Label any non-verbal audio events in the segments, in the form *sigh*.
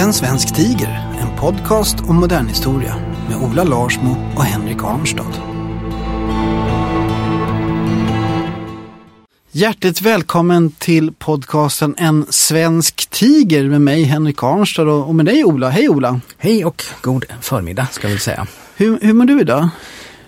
En svensk tiger, en podcast om modern historia med Ola Larsmo och Henrik Arnstad. Hjärtligt välkommen till podcasten En svensk tiger med mig Henrik Arnstad och med dig Ola. Hej Ola! Hej och god förmiddag ska vi säga. Hur, hur mår du idag?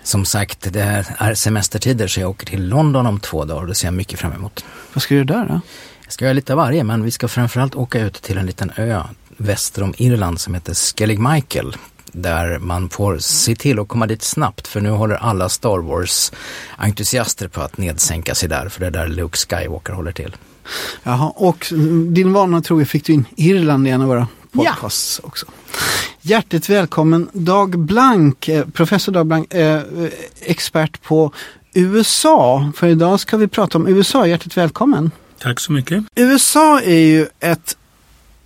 Som sagt, det är semestertider så jag åker till London om två dagar och det ser jag mycket fram emot. Vad ska du göra där då? Jag ska göra lite av varje men vi ska framförallt åka ut till en liten ö väster om Irland som heter Skellig Michael. Där man får se till att komma dit snabbt för nu håller alla Star Wars-entusiaster på att nedsänka sig där för det är där Luke Skywalker håller till. Jaha, och din vana tror jag fick du in Irland i en av våra podcasts ja. också. Hjärtligt välkommen Dag Blank, eh, professor Dag Blank, eh, expert på USA. För idag ska vi prata om USA. Hjärtligt välkommen! Tack så mycket! USA är ju ett,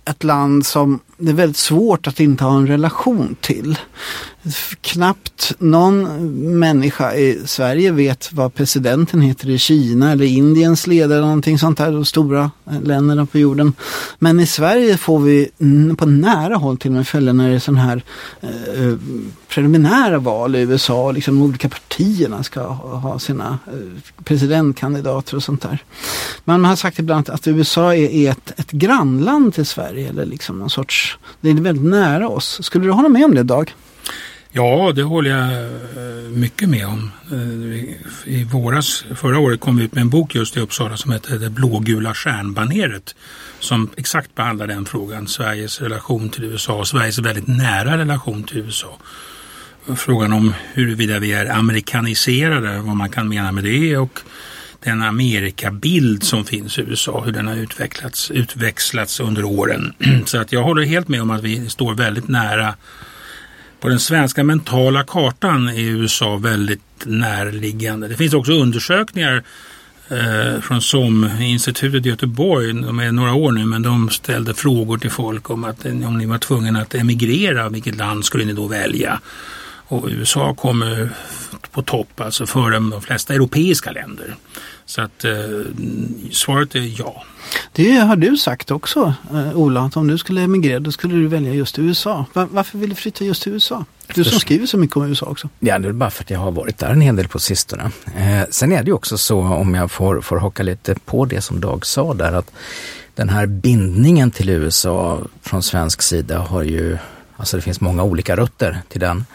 ett land som det är väldigt svårt att inte ha en relation till. Knappt någon människa i Sverige vet vad presidenten heter i Kina eller Indiens ledare eller någonting sånt där, de stora länderna på jorden. Men i Sverige får vi på nära håll till och med följa när det är sådana här eh, eh, preliminära val i USA, liksom de olika partierna ska ha, sina eh, presidentkandidater och sånt där. Man har sagt ibland att USA är, är ett, ett grannland till Sverige eller liksom någon sorts, det är väldigt nära oss. Skulle du hålla med om det Dag? Ja, det håller jag eh, mycket med om. Eh, I våras, förra året kom vi ut med en bok just i Uppsala som heter Det blågula stjärnbaneret som exakt behandlar den frågan, Sveriges relation till USA och Sveriges väldigt nära relation till USA. Frågan om huruvida vi är amerikaniserade, vad man kan mena med det och den Amerikabild som finns i USA, hur den har utvecklats, utväxlats under åren. *clears throat* Så att jag håller helt med om att vi står väldigt nära på den svenska mentala kartan är USA väldigt närliggande. Det finns också undersökningar eh, från SOM-institutet i Göteborg, de är några år nu, men de ställde frågor till folk om att om ni var tvungna att emigrera, vilket land skulle ni då välja? Och USA kommer på topp, alltså före de flesta europeiska länder. Så att eh, svaret är ja. Det har du sagt också, eh, Ola, att om du skulle emigrera då skulle du välja just USA. Var, varför vill du flytta just till USA? Du som skriver så mycket om USA också. Ja, det är bara för att jag har varit där en hel del på sistone. Eh, sen är det ju också så, om jag får, får hocka lite på det som Dag sa där, att den här bindningen till USA från svensk sida har ju, alltså det finns många olika rötter till den.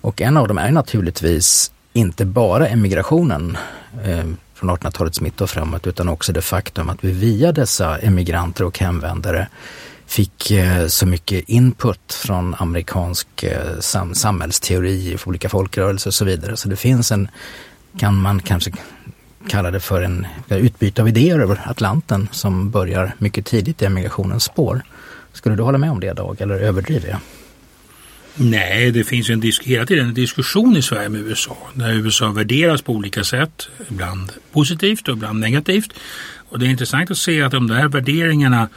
Och en av dem är naturligtvis inte bara emigrationen eh, från 1800-talets mitt och framåt utan också det faktum att vi via dessa emigranter och hemvändare fick eh, så mycket input från amerikansk eh, sam samhällsteori, olika folkrörelser och så vidare. Så det finns en, kan man kanske kalla det för en utbyte av idéer över Atlanten som börjar mycket tidigt i emigrationens spår. Skulle du hålla med om det Dag eller överdriver jag? Nej, det finns ju en disk hela tiden en diskussion i Sverige med USA. Där USA värderas på olika sätt. Ibland positivt och ibland negativt. Och det är intressant att se att de där värderingarna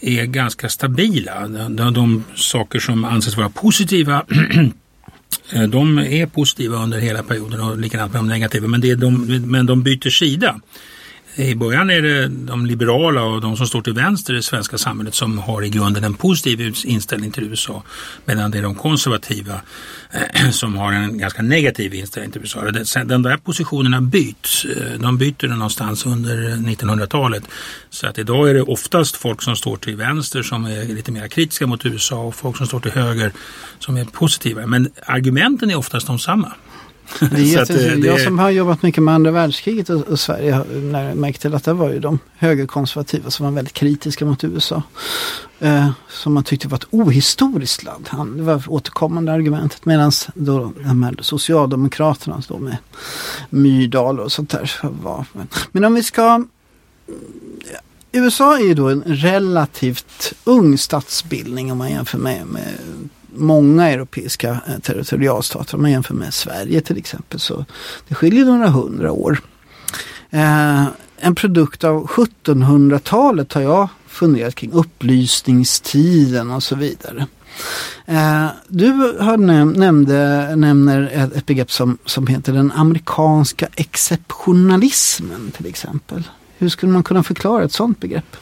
är ganska stabila. De, de saker som anses vara positiva *clears throat* de är positiva under hela perioden och likadant med de negativa. Men, det är de, men de byter sida i början är det de liberala och de som står till vänster i det svenska samhället som har i grunden en positiv inställning till USA. Medan det är de konservativa eh, *clears throat* som har en ganska negativ inställning till USA. Den där positionerna byts. Eh, de byter någonstans under 1900-talet. Så att idag är det oftast folk som står till vänster som är lite mer kritiska mot USA och folk som står till höger som är positiva. Men argumenten är oftast de samma. Det är *laughs* jätte, det, jag som har jobbat mycket med andra världskriget och, och Sverige har märkt till att det var ju de högerkonservativa som var väldigt kritiska mot USA. Eh, som man tyckte var ett ohistoriskt land. Det var återkommande argumentet medan då de här Socialdemokraterna då med Myrdal och sånt där var. Men om vi ska USA är ju då en relativt ung statsbildning om man jämför med, med många europeiska eh, territorialstater. Om man jämför med Sverige till exempel så det skiljer några hundra år. Eh, en produkt av 1700-talet har jag funderat kring upplysningstiden och så vidare. Eh, du har näm nämnde, nämner ett, ett begrepp som, som heter den amerikanska exceptionalismen till exempel. Hur skulle man kunna förklara ett sådant begrepp?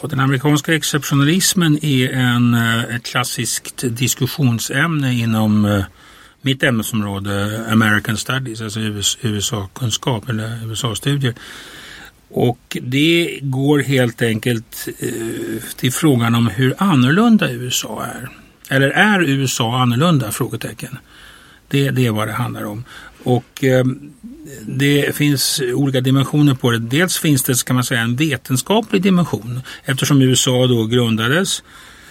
Och den amerikanska exceptionalismen är en, eh, ett klassiskt diskussionsämne inom eh, mitt ämnesområde American Studies, alltså USA-kunskap eller USA-studier. Och det går helt enkelt eh, till frågan om hur annorlunda USA är. Eller är USA annorlunda? Frågetecken. Det, det är vad det handlar om. Och det finns olika dimensioner på det. Dels finns det kan man säga en vetenskaplig dimension eftersom USA då grundades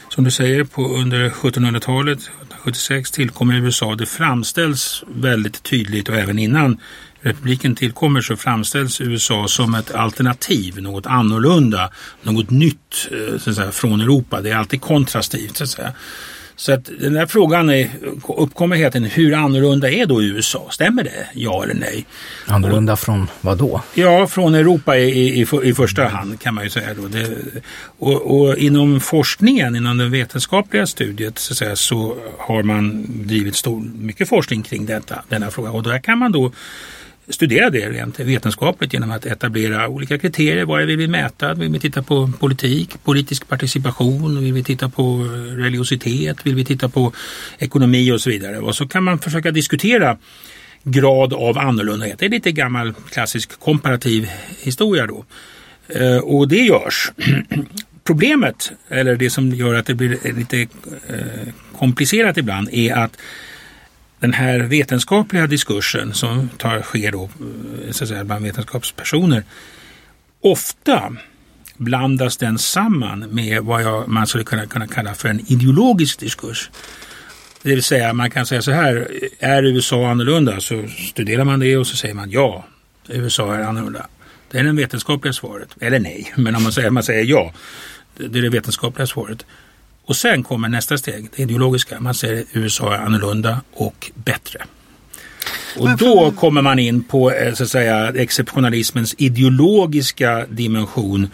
som du säger på under 1700-talet, 1776 tillkommer USA. Det framställs väldigt tydligt och även innan republiken tillkommer så framställs USA som ett alternativ, något annorlunda, något nytt eh, så att säga, från Europa. Det är alltid kontrastivt. Så att säga. Så att den där frågan är, uppkommer hela tiden, hur annorlunda är då USA? Stämmer det? Ja eller nej? Annorlunda och, från vad då? Ja, från Europa i, i, i första hand kan man ju säga. Då. Det, och, och, inom forskningen, inom det vetenskapliga studiet så, säga, så har man drivit stor, mycket forskning kring detta, denna fråga. Och där kan man då studera det rent vetenskapligt genom att etablera olika kriterier. Vad vill vi mäta? Vill vi titta på politik, politisk participation? Vill vi titta på eh, religiositet? Vill vi titta på ekonomi och så vidare? Och så kan man försöka diskutera grad av annorlundahet. Det är lite gammal klassisk komparativ historia då. Eh, och det görs. *clears throat* Problemet, eller det som gör att det blir lite eh, komplicerat ibland, är att den här vetenskapliga diskursen som tar, sker då, eh, så att säga, bland vetenskapspersoner ofta blandas den samman med vad jag, man skulle kunna, kunna kalla för en ideologisk diskurs. Det vill säga man kan säga så här, är USA annorlunda? Så studerar man det och så säger man ja, USA är annorlunda. Det är det vetenskapliga svaret, eller nej, *laughs* men om man säger, man säger ja, det är det vetenskapliga svaret. Och sen kommer nästa steg, det ideologiska. Man säger att USA är annorlunda och bättre. Och då kommer man in på eh, så att säga, exceptionalismens ideologiska dimension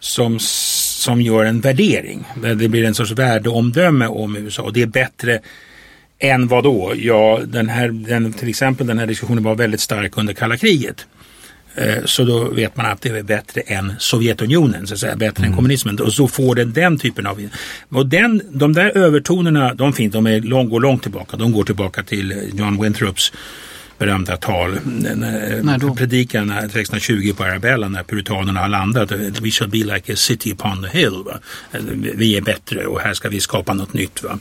som, som gör en värdering. Det blir en sorts värdeomdöme om USA och det är bättre än vad då? Ja, den här, den, till exempel den här diskussionen var väldigt stark under kalla kriget. Eh, så då vet man att det är bättre än Sovjetunionen, så att säga, bättre mm. än kommunismen. Och så får den den typen av... Och den, de där övertonerna, de finns, de är lång, går långt tillbaka. De går tillbaka till John Winthrops berömda tal, predikan 1620 på Arabella när puritanerna har landat. We shall be like a city upon the hill. Va? Vi är bättre och här ska vi skapa något nytt. Va?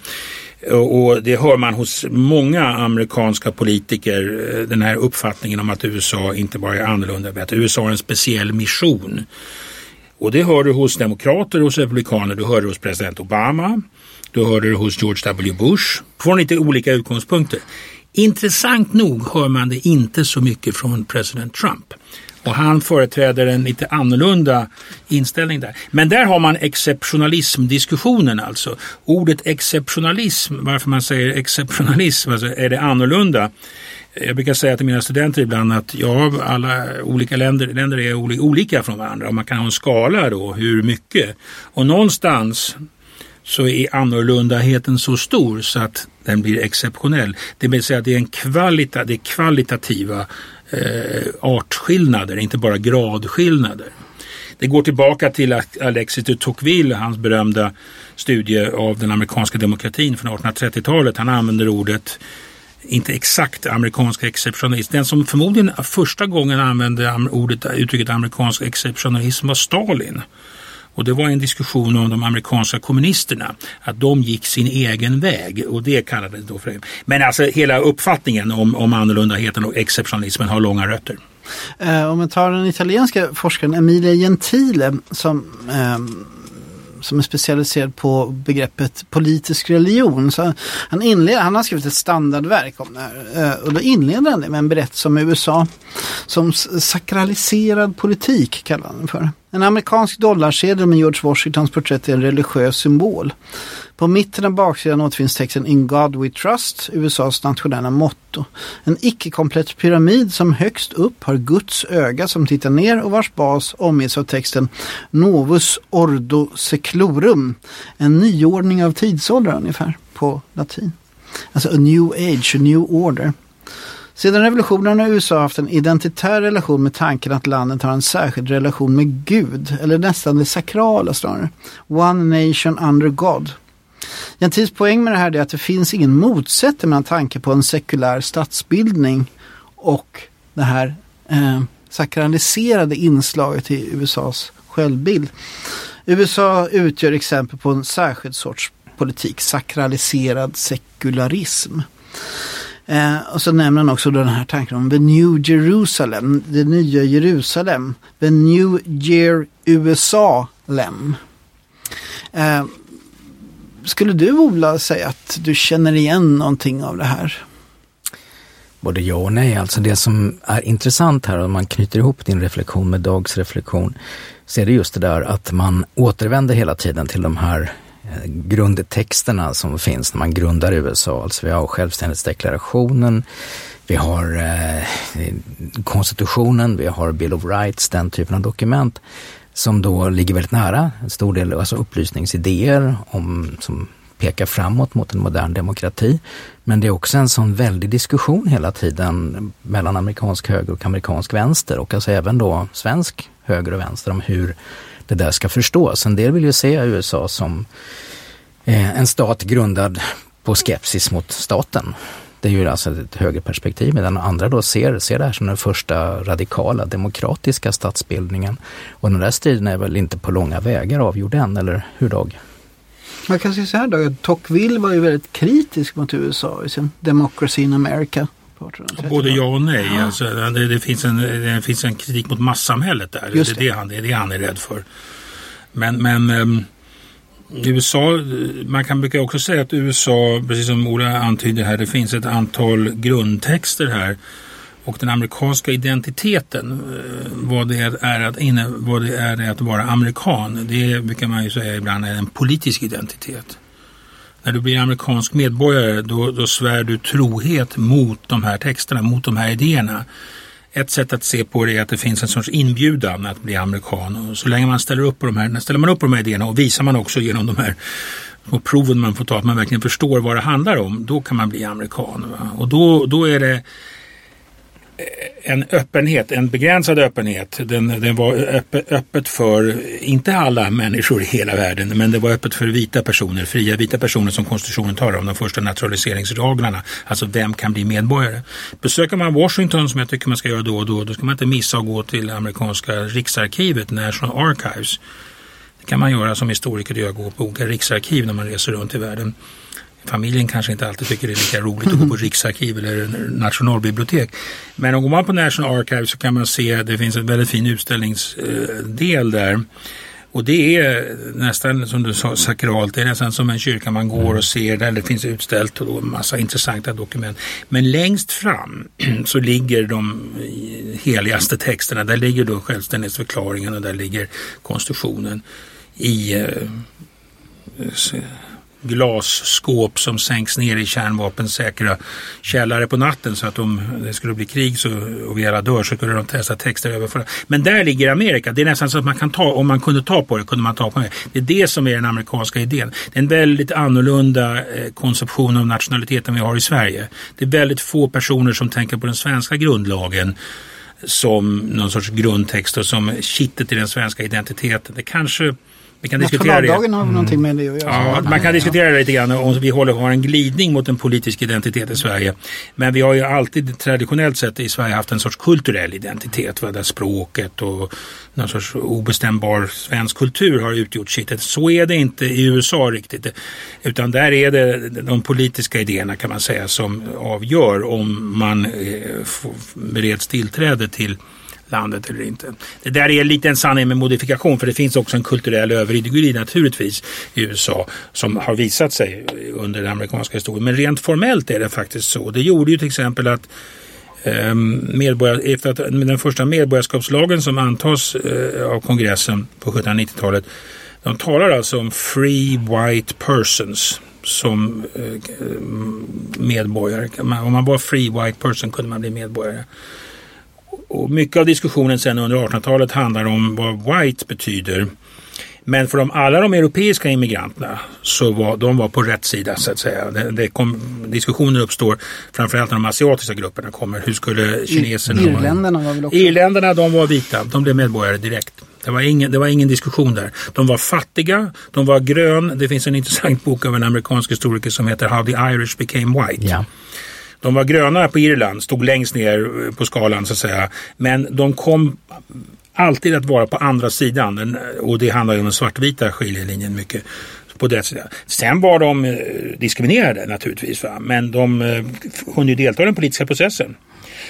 Och det hör man hos många amerikanska politiker, eh, den här uppfattningen om att USA inte bara är annorlunda att USA har en speciell mission. Och det hör du hos demokrater och hos republikaner, du hör det hos president Obama, du hör det hos George W Bush, från lite olika utgångspunkter. Intressant nog hör man det inte så mycket från president Trump. Och han företräder en lite annorlunda inställning där. Men där har man exceptionalism-diskussionen alltså. Ordet exceptionalism, varför man säger exceptionalism, alltså är det annorlunda? Jag brukar säga till mina studenter ibland att ja, alla olika länder, länder är olika från varandra och man kan ha en skala då, hur mycket. Och någonstans så är annorlundaheten så stor så att den blir exceptionell. Det vill säga att det är, en kvalita, det är kvalitativa eh, artskillnader, inte bara gradskillnader. Det går tillbaka till Alexis de Tocqueville, hans berömda studie av den amerikanska demokratin från 1830-talet. Han använder ordet inte exakt amerikansk exceptionalism. Den som förmodligen första gången använde ordet, uttrycket amerikansk exceptionalism var Stalin. Och det var en diskussion om de amerikanska kommunisterna, att de gick sin egen väg och det kallades då för Men alltså hela uppfattningen om, om annorlundaheten och exceptionalismen har långa rötter. Eh, om man tar den italienska forskaren Emilia Gentile som eh, som är specialiserad på begreppet politisk religion. Så han, inleder, han har skrivit ett standardverk om det här eh, och då inleder han det med en berättelse om USA som sakraliserad politik kallar han den för. En amerikansk dollarsedel med George Washingtons porträtt är en religiös symbol. På mitten av baksidan återfinns texten In God We Trust, USAs nationella motto. En icke-komplett pyramid som högst upp har Guds öga som tittar ner och vars bas omges av texten Novus Ordo Seclorum. En nyordning av tidsåldrar ungefär på latin. Alltså a new age, a new order. Sedan revolutionen har USA haft en identitär relation med tanken att landet har en särskild relation med Gud, eller nästan det sakrala snarare. One nation under God. Gentils poäng med det här är att det finns ingen motsättning mellan tanken på en sekulär statsbildning och det här eh, sakraliserade inslaget i USAs självbild. USA utgör exempel på en särskild sorts politik, sakraliserad sekularism. Eh, och så nämner han också den här tanken om the new Jerusalem, det nya Jerusalem, the new year USA-lem. Eh, skulle du Ola säga att du känner igen någonting av det här? Både ja och nej. Alltså det som är intressant här om man knyter ihop din reflektion med Dags reflektion så är det just det där att man återvänder hela tiden till de här grundtexterna som finns när man grundar USA. Alltså vi har självständighetsdeklarationen, vi har eh, konstitutionen, vi har Bill of Rights, den typen av dokument som då ligger väldigt nära en stor del alltså upplysningsidéer om, som pekar framåt mot en modern demokrati. Men det är också en sån väldig diskussion hela tiden mellan amerikansk höger och amerikansk vänster och alltså även då svensk höger och vänster om hur det där ska förstås. En del vill ju se USA som eh, en stat grundad på skepsis mot staten. Det är ju alltså ett högerperspektiv medan andra då ser, ser det här som den första radikala demokratiska statsbildningen. Och den där striden är väl inte på långa vägar avgjord än, eller hur Dag? Man kan säga så här då, Tocqueville var ju väldigt kritisk mot USA i sin Democracy in America. Både ja och nej. Ja. Alltså, det, det, finns en, det finns en kritik mot massamhället där. Det. Det, är det, han, det är det han är rädd för. Men, men um, USA, man kan brukar också säga att USA, precis som Ola antyder här, det finns ett antal grundtexter här. Och den amerikanska identiteten, eh, vad det är att, inne, vad det är att vara amerikan, det brukar man ju säga ibland är en politisk identitet. När du blir amerikansk medborgare då, då svär du trohet mot de här texterna, mot de här idéerna. Ett sätt att se på det är att det finns en sorts inbjudan att bli amerikan. Och så länge man ställer upp på de här, ställer man upp på de här idéerna och visar man också genom de här och proven man får ta att man verkligen förstår vad det handlar om, då kan man bli amerikan. Va? Och då, då är det en öppenhet, en begränsad öppenhet. Den, den var öppet, öppet för, inte alla människor i hela världen, men det var öppet för vita personer, fria vita personer som konstitutionen talar om, de första naturaliseringsreglerna. Alltså vem kan bli medborgare? Besöker man Washington, som jag tycker man ska göra då och då, då ska man inte missa att gå till amerikanska riksarkivet, National Archives. Det kan man göra som historiker gör, gå på olika riksarkiv när man reser runt i världen familjen kanske inte alltid tycker det är lika roligt att gå på riksarkiv eller nationalbibliotek. Men om går man på National Archive så kan man se att det finns en väldigt fin utställningsdel där. Och det är nästan som du sa sakralt, det är nästan som en kyrka man går och ser där det finns utställt och en massa intressanta dokument. Men längst fram *clears throat* så ligger de heligaste texterna, där ligger då självständighetsförklaringen och där ligger konstitutionen i eh, glasskåp som sänks ner i kärnvapensäkra källare på natten så att om det skulle bli krig så, och vi alla dör så skulle de testa texter överföra. Men där ligger Amerika. Det är nästan så att man kan ta, om man kunde ta på det, kunde man ta på det. Det är det som är den amerikanska idén. Det är en väldigt annorlunda eh, konception av nationaliteten vi har i Sverige. Det är väldigt få personer som tänker på den svenska grundlagen som någon sorts grundtext och som kittet i den svenska identiteten. Det kanske vi kan diskutera det. har väl någonting med det att göra. Ja, man kan diskutera det lite grann om vi håller, har en glidning mot en politisk identitet i Sverige. Men vi har ju alltid traditionellt sett i Sverige haft en sorts kulturell identitet. Va? Där språket och någon sorts obestämbar svensk kultur har utgjort kittet. Så är det inte i USA riktigt. Utan där är det de politiska idéerna kan man säga som avgör om man eh, bereds tillträde till landet eller inte. Det där är lite en sanning med modifikation för det finns också en kulturell överideologi naturligtvis i USA som har visat sig under den amerikanska historien. Men rent formellt är det faktiskt så. Det gjorde ju till exempel att ehm, medborgar, efter att den första medborgarskapslagen som antas eh, av kongressen på 1790-talet de talar alltså om free white persons som eh, medborgare. Om man var free white person kunde man bli medborgare. Och mycket av diskussionen sen under 1800-talet handlar om vad white betyder. Men för de, alla de europeiska immigranterna så var de var på rätt sida så att säga. Det, det kom, diskussioner uppstår framförallt när de asiatiska grupperna kommer. Hur skulle kineserna... Irländarna var väl också... Irländarna de var vita. De blev medborgare direkt. Det var, ingen, det var ingen diskussion där. De var fattiga, de var grön. Det finns en intressant bok av en amerikansk historiker som heter How the Irish became white. Ja. De var gröna på Irland, stod längst ner eh, på skalan så att säga. Men de kom alltid att vara på andra sidan och det handlar ju om den svartvita skiljelinjen mycket. På det sidan. Sen var de eh, diskriminerade naturligtvis, va? men de eh, kunde ju delta i den politiska processen.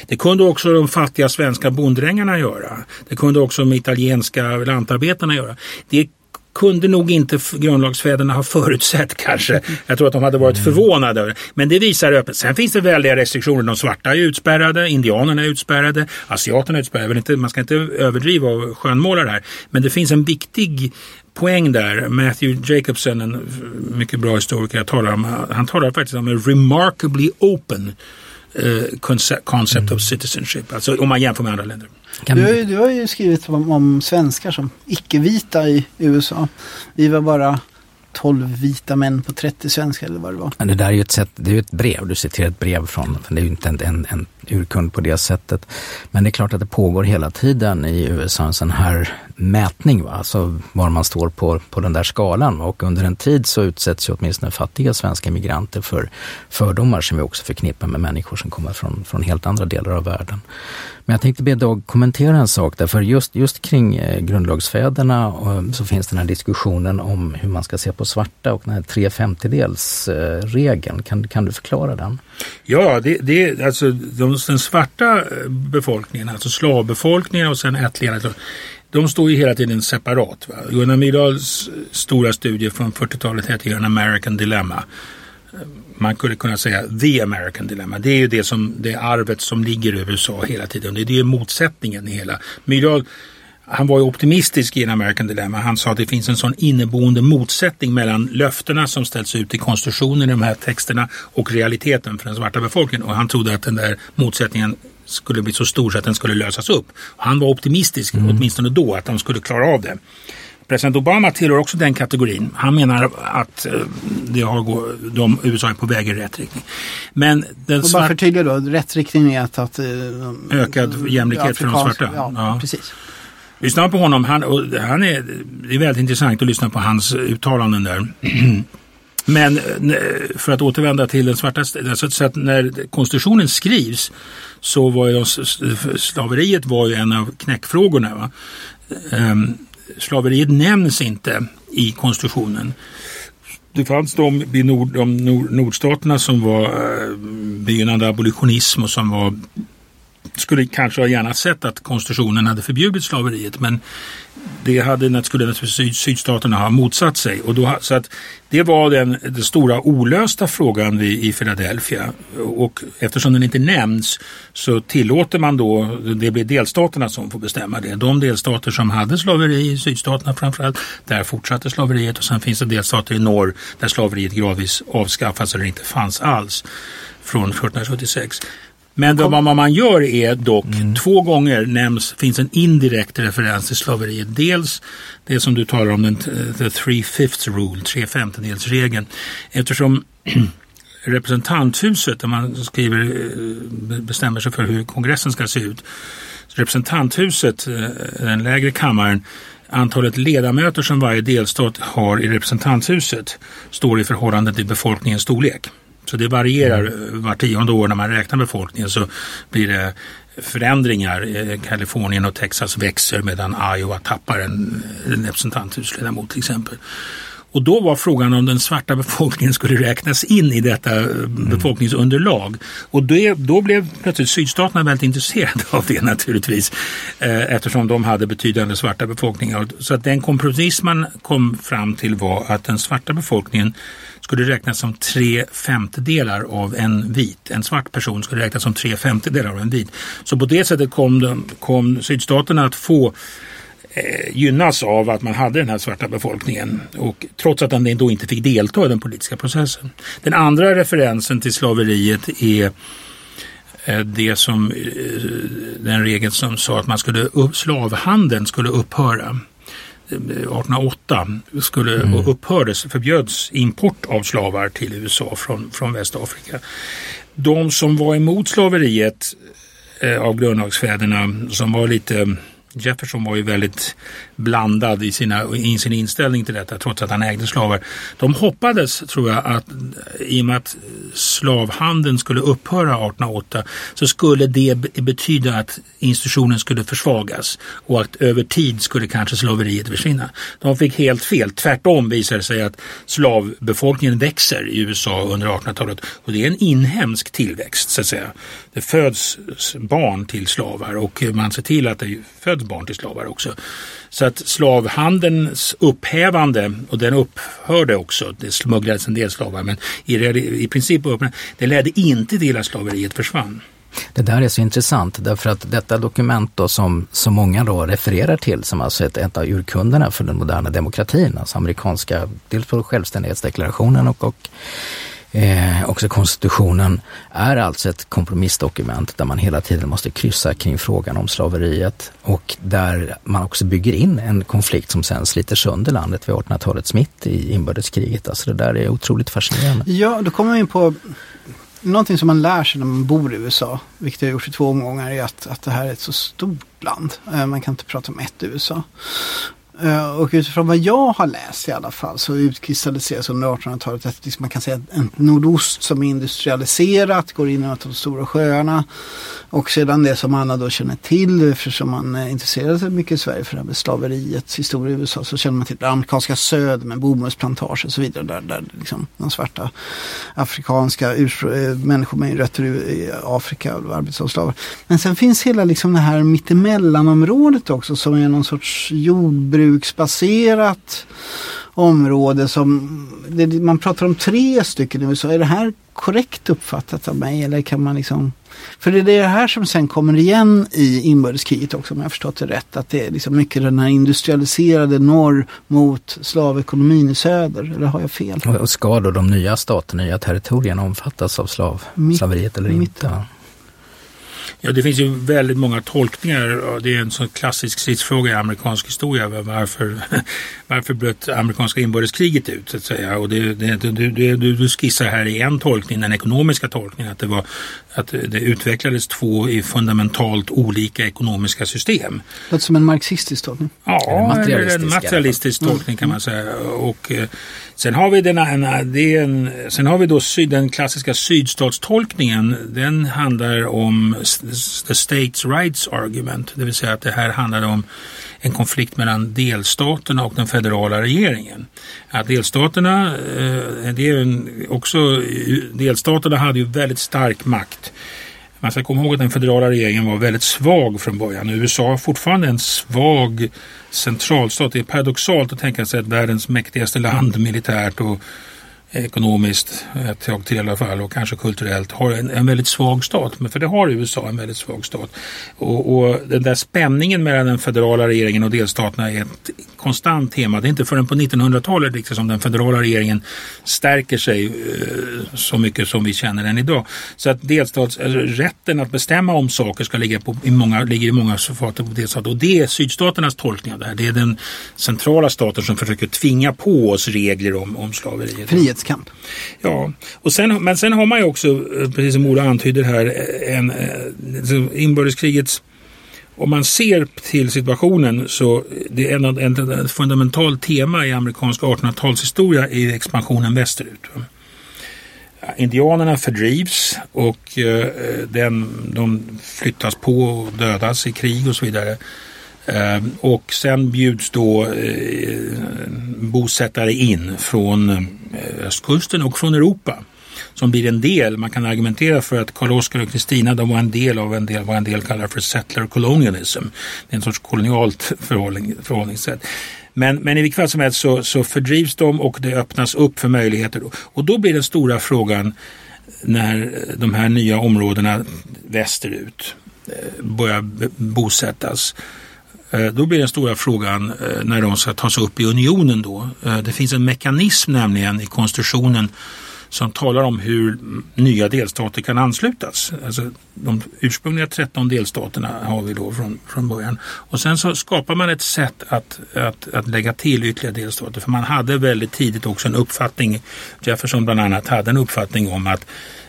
Det kunde också de fattiga svenska bonddrängarna göra. Det kunde också de italienska lantarbetarna göra. Det kunde nog inte grundlagsfäderna ha förutsett *laughs* kanske. Jag tror att de hade varit förvånade. Men det visar öppet. Sen finns det väldiga restriktioner. De svarta är utspärrade, indianerna är utspärrade, asiaterna är utspärrade. Man ska inte överdriva och skönmåla det här. Men det finns en viktig poäng där. Matthew Jacobson, en mycket bra historiker, talar om, han talar faktiskt om en remarkably open concept, concept mm. of citizenship. Alltså om man jämför med andra länder. Du har, ju, du har ju skrivit om, om svenskar som icke-vita i USA. Vi var bara 12 vita män på 30 svenskar eller vad det var. Men det där är ju ett, sätt, det är ett brev, du citerar ett brev från, det är ju inte en, en, en urkund på det sättet. Men det är klart att det pågår hela tiden i USA en sån här mätning, va? alltså var man står på, på den där skalan. Och under en tid så utsätts ju åtminstone fattiga svenska migranter för fördomar som vi också förknippar med människor som kommer från, från helt andra delar av världen. Men jag tänkte be Dag kommentera en sak därför just, just kring eh, grundlagsfäderna eh, så finns den här diskussionen om hur man ska se på svarta och den här tre femtedels-regeln. Eh, kan, kan du förklara den? Ja, det, det, alltså, de, den svarta befolkningen, alltså slavbefolkningen och sen ättlingarna de står ju hela tiden separat. Va? Gunnar Myrdals eh, stora studie från 40-talet heter ju An American Dilemma eh, man skulle kunna säga the American dilemma. Det är ju det, som, det arvet som ligger över USA hela tiden. Det är ju motsättningen i hela. Myrdal han var ju optimistisk i en American Dilemma. Han sa att det finns en sån inneboende motsättning mellan löftena som ställs ut i konstitutionen i de här texterna och realiteten för den svarta befolkningen. Och han trodde att den där motsättningen skulle bli så stor så att den skulle lösas upp. Han var optimistisk, mm. åtminstone då, att de skulle klara av det. President Obama tillhör också den kategorin. Han menar att eh, det har gå, de, USA är på väg i rätt riktning. Men den och bara förtydliga då, rätt riktning är att... att uh, ökad jämlikhet för de svarta. Ja, ja. precis. Lyssna på honom, han, han är, det är väldigt intressant att lyssna på hans uttalanden där. Men eh, för att återvända till den svarta, så att när konstitutionen skrivs så var ju slaveriet var ju en av knäckfrågorna. Va? Ehm, slaveriet nämns inte i konstitutionen. Det fanns de i nord, de nord, nordstaterna som var eh, begynnande abolitionism och som var skulle kanske ha gärna sett att konstitutionen hade förbjudit slaveriet men det hade, skulle naturligtvis sydstaterna ha motsatt sig. Och då, så att det var den, den stora olösta frågan i, i Philadelphia. Och eftersom den inte nämns så tillåter man då, det blir delstaterna som får bestämma det. De delstater som hade slaveri, i sydstaterna framförallt, där fortsatte slaveriet och sen finns det delstater i norr där slaveriet gradvis avskaffas eller inte fanns alls från 1776. Men Kom. vad man gör är dock, mm. två gånger nämns, finns en indirekt referens till slaveriet. Dels det som du talar om, den the three fifths rule, tre femtedelsregeln. Eftersom *clears throat* representanthuset, där man skriver, eh, bestämmer sig för hur kongressen ska se ut. Representanthuset, eh, den lägre kammaren, antalet ledamöter som varje delstat har i representanthuset står i förhållande till befolkningens storlek. Så det varierar mm. var tionde år när man räknar befolkningen så blir det förändringar. Eh, Kalifornien och Texas växer medan Iowa tappar en, en representanthusledamot till exempel. Och då var frågan om den svarta *laughs* befolkningen skulle räknas in i detta eh, mm. befolkningsunderlag. Och det, då blev plötsligt sydstaterna väldigt intresserade *laughs* av det naturligtvis. Eh, eftersom de hade betydande svarta befolkningar. Så att den kompromiss man kom fram till var att den svarta befolkningen skulle räknas som tre femtedelar av en vit. En svart person skulle räknas som tre femtedelar av en vit. Så på det sättet kom, de, kom sydstaterna att få gynnas av att man hade den här svarta befolkningen och trots att den då inte fick delta i den politiska processen. Den andra referensen till slaveriet är eh, det som, eh, den regeln som sa att man skulle, slavhandeln skulle upphöra. 1808 skulle mm. upphördes, förbjöds import av slavar till USA från, från Västafrika. De som var emot slaveriet eh, av grundlagsfäderna som var lite Jefferson var ju väldigt blandad i, sina, i sin inställning till detta trots att han ägde slavar. De hoppades, tror jag, att i och med att slavhandeln skulle upphöra 1808 så skulle det betyda att institutionen skulle försvagas och att över tid skulle kanske slaveriet försvinna. De fick helt fel. Tvärtom visade det sig att slavbefolkningen växer i USA under 1800-talet och det är en inhemsk tillväxt så att säga. Det föds barn till slavar och man ser till att det föds barn till slavar också. Så att slavhandelns upphävande, och den upphörde också, det smugglades en del slavar, men i, i princip upphörde, det ledde inte till att slaveriet försvann. Det där är så intressant därför att detta dokument då som så många då refererar till som alltså ett, ett av urkunderna för den moderna demokratin, alltså amerikanska, dels på självständighetsdeklarationen och, och Eh, också konstitutionen är alltså ett kompromissdokument där man hela tiden måste kryssa kring frågan om slaveriet och där man också bygger in en konflikt som sen sliter sönder landet vid 1800-talets mitt i inbördeskriget. Alltså det där är otroligt fascinerande. Ja, då kommer vi in på någonting som man lär sig när man bor i USA, vilket jag har gjort i två omgångar, är att, att det här är ett så stort land. Eh, man kan inte prata om ett USA. Eh, och utifrån vad jag har läst i alla fall så utkristalliseras under 1800-talet att liksom man kan säga att nordost som är industrialiserat går in i de stora sjöarna. Och sedan det som alla då känner till eftersom man eh, intresserar sig mycket i Sverige för det här med slaveriets historia i USA så känner man till det amerikanska söd med bomullsplantager och så vidare där, där liksom de svarta afrikanska eh, människor med rötter i Afrika var arbetsslavar. Men sen finns hela liksom det här mittemellanområdet också som är någon sorts jordbruk jordbruksbaserat område som det, man pratar om tre stycken i USA. Är det här korrekt uppfattat av mig eller kan man liksom för det är det här som sen kommer igen i inbördeskriget också om jag förstått det rätt. Att det är liksom mycket den här industrialiserade norr mot slavekonomin i söder. Eller har jag fel? Och ska då de nya staterna, nya territorierna omfattas av slav, slaveriet eller inte? Ja, det finns ju väldigt många tolkningar. Det är en sån klassisk stridsfråga i amerikansk historia. Varför, *laughs* varför bröt amerikanska inbördeskriget ut? Så att säga. Och det, det, du, du, du skissar här i en tolkning, den ekonomiska tolkningen, att det, var, att det utvecklades två i fundamentalt olika ekonomiska system. Låter som en marxistisk tolkning. Ja, materialistisk, en materialistisk tolkning kan man säga. Och, eh, sen har vi, den, en, en, sen har vi då syd, den klassiska sydstatstolkningen. Den handlar om the states rights argument, det vill säga att det här handlar om en konflikt mellan delstaterna och den federala regeringen. Att delstaterna, eh, det är också, delstaterna hade ju väldigt stark makt man ska komma ihåg att den federala regeringen var väldigt svag från början. USA har fortfarande en svag centralstat. Det är paradoxalt att tänka sig att världens mäktigaste land militärt och ekonomiskt, eh, ett tag till i alla fall, och kanske kulturellt, har en, en väldigt svag stat. Men för det har USA en väldigt svag stat. Och, och den där spänningen mellan den federala regeringen och delstaterna är ett konstant tema. Det är inte förrän på 1900-talet liksom, som den federala regeringen stärker sig eh, så mycket som vi känner den idag. Så att delstats, rätten att bestämma om saker ska ligga på, i många, ligger i många fater på delstater. Och det är sydstaternas tolkning av det här. Det är den centrala staten som försöker tvinga på oss regler om, om slaveriet. Frihetskamp. Ja, och sen, men sen har man ju också, eh, precis som Ola antyder här, eh, en, en, inbördeskrigets om man ser till situationen så det är en, ett fundamentalt tema i amerikansk 1800-talshistoria i expansionen västerut. Indianerna fördrivs och eh, den, de flyttas på och dödas i krig och så vidare. Ehm, och sen bjuds då eh, bosättare in från eh, östkusten och från Europa som blir en del, man kan argumentera för att Karl Oskar och Kristina de var en del av en del, vad en del kallar för settler colonialism. Det är en sorts kolonialt förhållning, förhållningssätt. Men, men i vilket fall som helst så, så fördrivs de och det öppnas upp för möjligheter. Och då blir den stora frågan när de här nya områdena västerut eh, börjar bosättas Eh, då blir den stora frågan eh, när de ska tas upp i unionen då. Eh, det finns en mekanism nämligen i konstitutionen som talar om hur nya delstater kan anslutas. Alltså de ursprungliga 13 delstaterna har vi då från, från början. Och sen så skapar man ett sätt att, att, att lägga till ytterligare delstater. För man hade väldigt tidigt också en uppfattning, Jefferson bland annat hade en uppfattning om att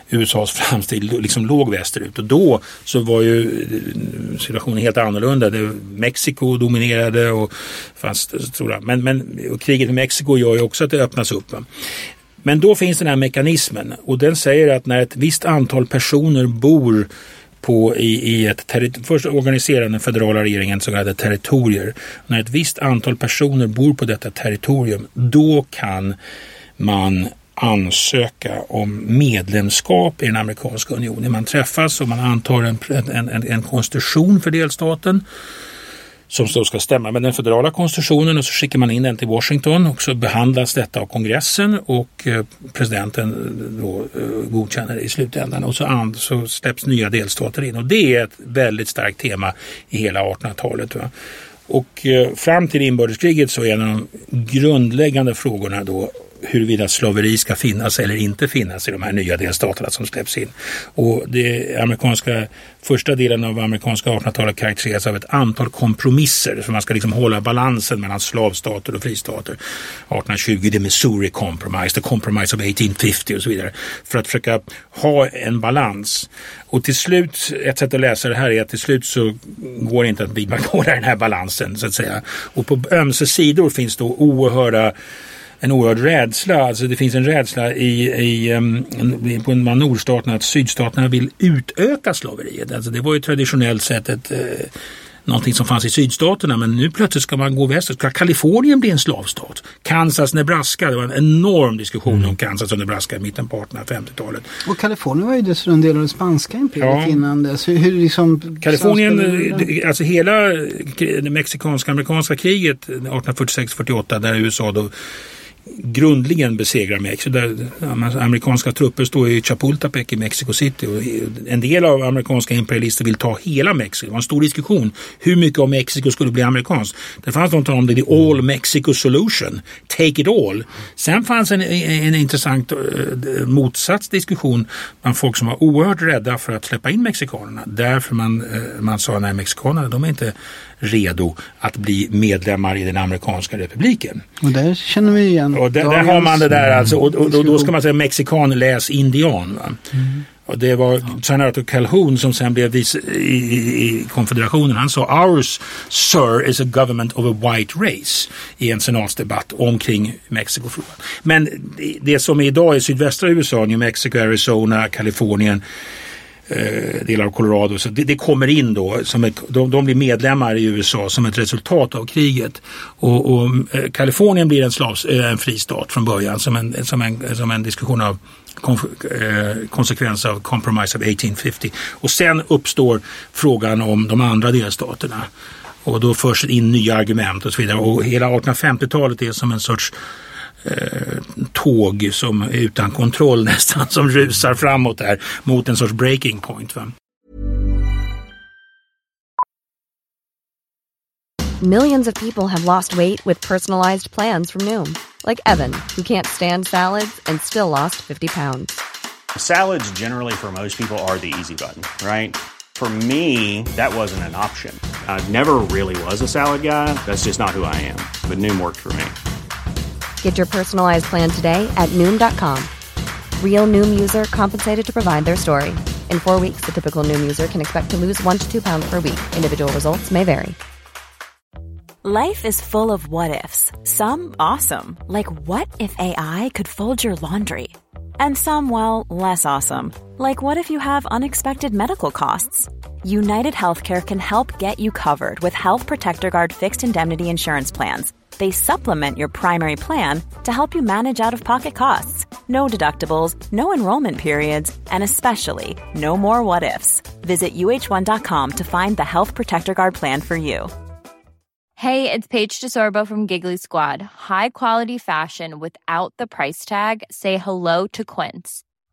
USAs framsteg liksom låg västerut. Och då så var ju eh, situationen helt annorlunda. Det, Mexiko dominerade och fanns stora, men, men kriget med Mexiko gör ju också att det öppnas upp. Men då finns den här mekanismen och den säger att när ett visst antal personer bor på i, i ett Först organiserar den federala regeringen så kallade territorier. När ett visst antal personer bor på detta territorium då kan man ansöka om medlemskap i den amerikanska unionen. Man träffas och man antar en, en, en, en konstitution för delstaten som då ska stämma med den federala konstitutionen och så skickar man in den till Washington och så behandlas detta av kongressen och eh, presidenten eh, då eh, godkänner det i slutändan och så, så släpps nya delstater in och det är ett väldigt starkt tema i hela 1800-talet. Och fram till inbördeskriget så är en av de grundläggande frågorna då huruvida slaveri ska finnas eller inte finnas i de här nya delstaterna som släpps in. Och det amerikanska, första delen av amerikanska 1800-talet karaktäriseras av ett antal kompromisser. Så man ska liksom hålla balansen mellan slavstater och fristater. 1820, det Missouri Compromise, the Compromise of 1850 och så vidare. För att försöka ha en balans. Och till slut, ett sätt att läsa det här är att till slut så går det inte att vidmakthålla den här balansen så att säga. Och på ömse sidor finns då oerhörda en oerhörd rädsla. Alltså det finns en rädsla i, i, um, på nordstaterna att sydstaterna vill utöka slaveriet. Alltså det var ju traditionellt sett ett uh, någonting som fanns i sydstaterna men nu plötsligt ska man gå västerut. Ska Kalifornien bli en slavstat? Kansas, Nebraska, det var en enorm diskussion mm. om Kansas och Nebraska i mitten på 1850-talet. Och Kalifornien var ju dessutom en del av det spanska imperiet ja. innan dess. Hur, liksom Kalifornien, eh, alltså hela det mexikanska-amerikanska kriget 1846-48 där USA då grundligen besegrar Mexiko. Där amerikanska trupper står i Chapultepec i Mexico City. Och en del av amerikanska imperialister vill ta hela Mexiko. Det var en stor diskussion hur mycket av Mexiko skulle bli amerikanskt. Det fanns de som talade om det, the all Mexico solution, take it all. Sen fanns en, en intressant uh, motsatsdiskussion bland folk som var oerhört rädda för att släppa in mexikanerna. Därför man, eh, man sa nej, mexikanerna de är inte redo att bli medlemmar i den amerikanska republiken. Och där känner vi igen. Och där, där har man det där alltså. Och, och, och, då ska man säga mexikan läs indian. Mm. Och det var senator Calhoun som sen blev vice i, i, konfederationen. Han sa ours sir is a government of a white race i en senatsdebatt omkring Mexikofrågan. Men det, det som är idag i sydvästra USA, New Mexico, Arizona, Kalifornien eh, delar av Colorado. Så det, det, kommer in då, som ett, de, de, blir medlemmar i USA som ett resultat av kriget. Och, och eh, Kalifornien blir en, slavs, eh, en fri stat från början som en, som en, som en diskussion av eh, konsekvens av Compromise of 1850. Och sen uppstår frågan om de andra delstaterna. Och då förs in nya argument och så vidare. Och hela 1850-talet är som en sorts Eh, tåg som är utan kontroll *laughs* nästan, som rusar framåt där mot en sorts breaking point. Va? Millions of people have lost weight with personalized plans from Noom. Like Evan, who can't stand salads and still lost 50 pounds. Salads generally for most people are the easy button, right? For me, that wasn't an option. I never really was a salad guy. That's just not who I am. But Noom worked for me. Get your personalized plan today at Noom.com. Real Noom user compensated to provide their story. In four weeks, the typical Noom user can expect to lose one to two pounds per week. Individual results may vary. Life is full of what ifs. Some awesome, like what if AI could fold your laundry? And some, well, less awesome. Like what if you have unexpected medical costs? United Healthcare can help get you covered with Health Protector Guard fixed indemnity insurance plans. They supplement your primary plan to help you manage out of pocket costs. No deductibles, no enrollment periods, and especially no more what ifs. Visit uh1.com to find the Health Protector Guard plan for you. Hey, it's Paige DeSorbo from Giggly Squad. High quality fashion without the price tag? Say hello to Quince.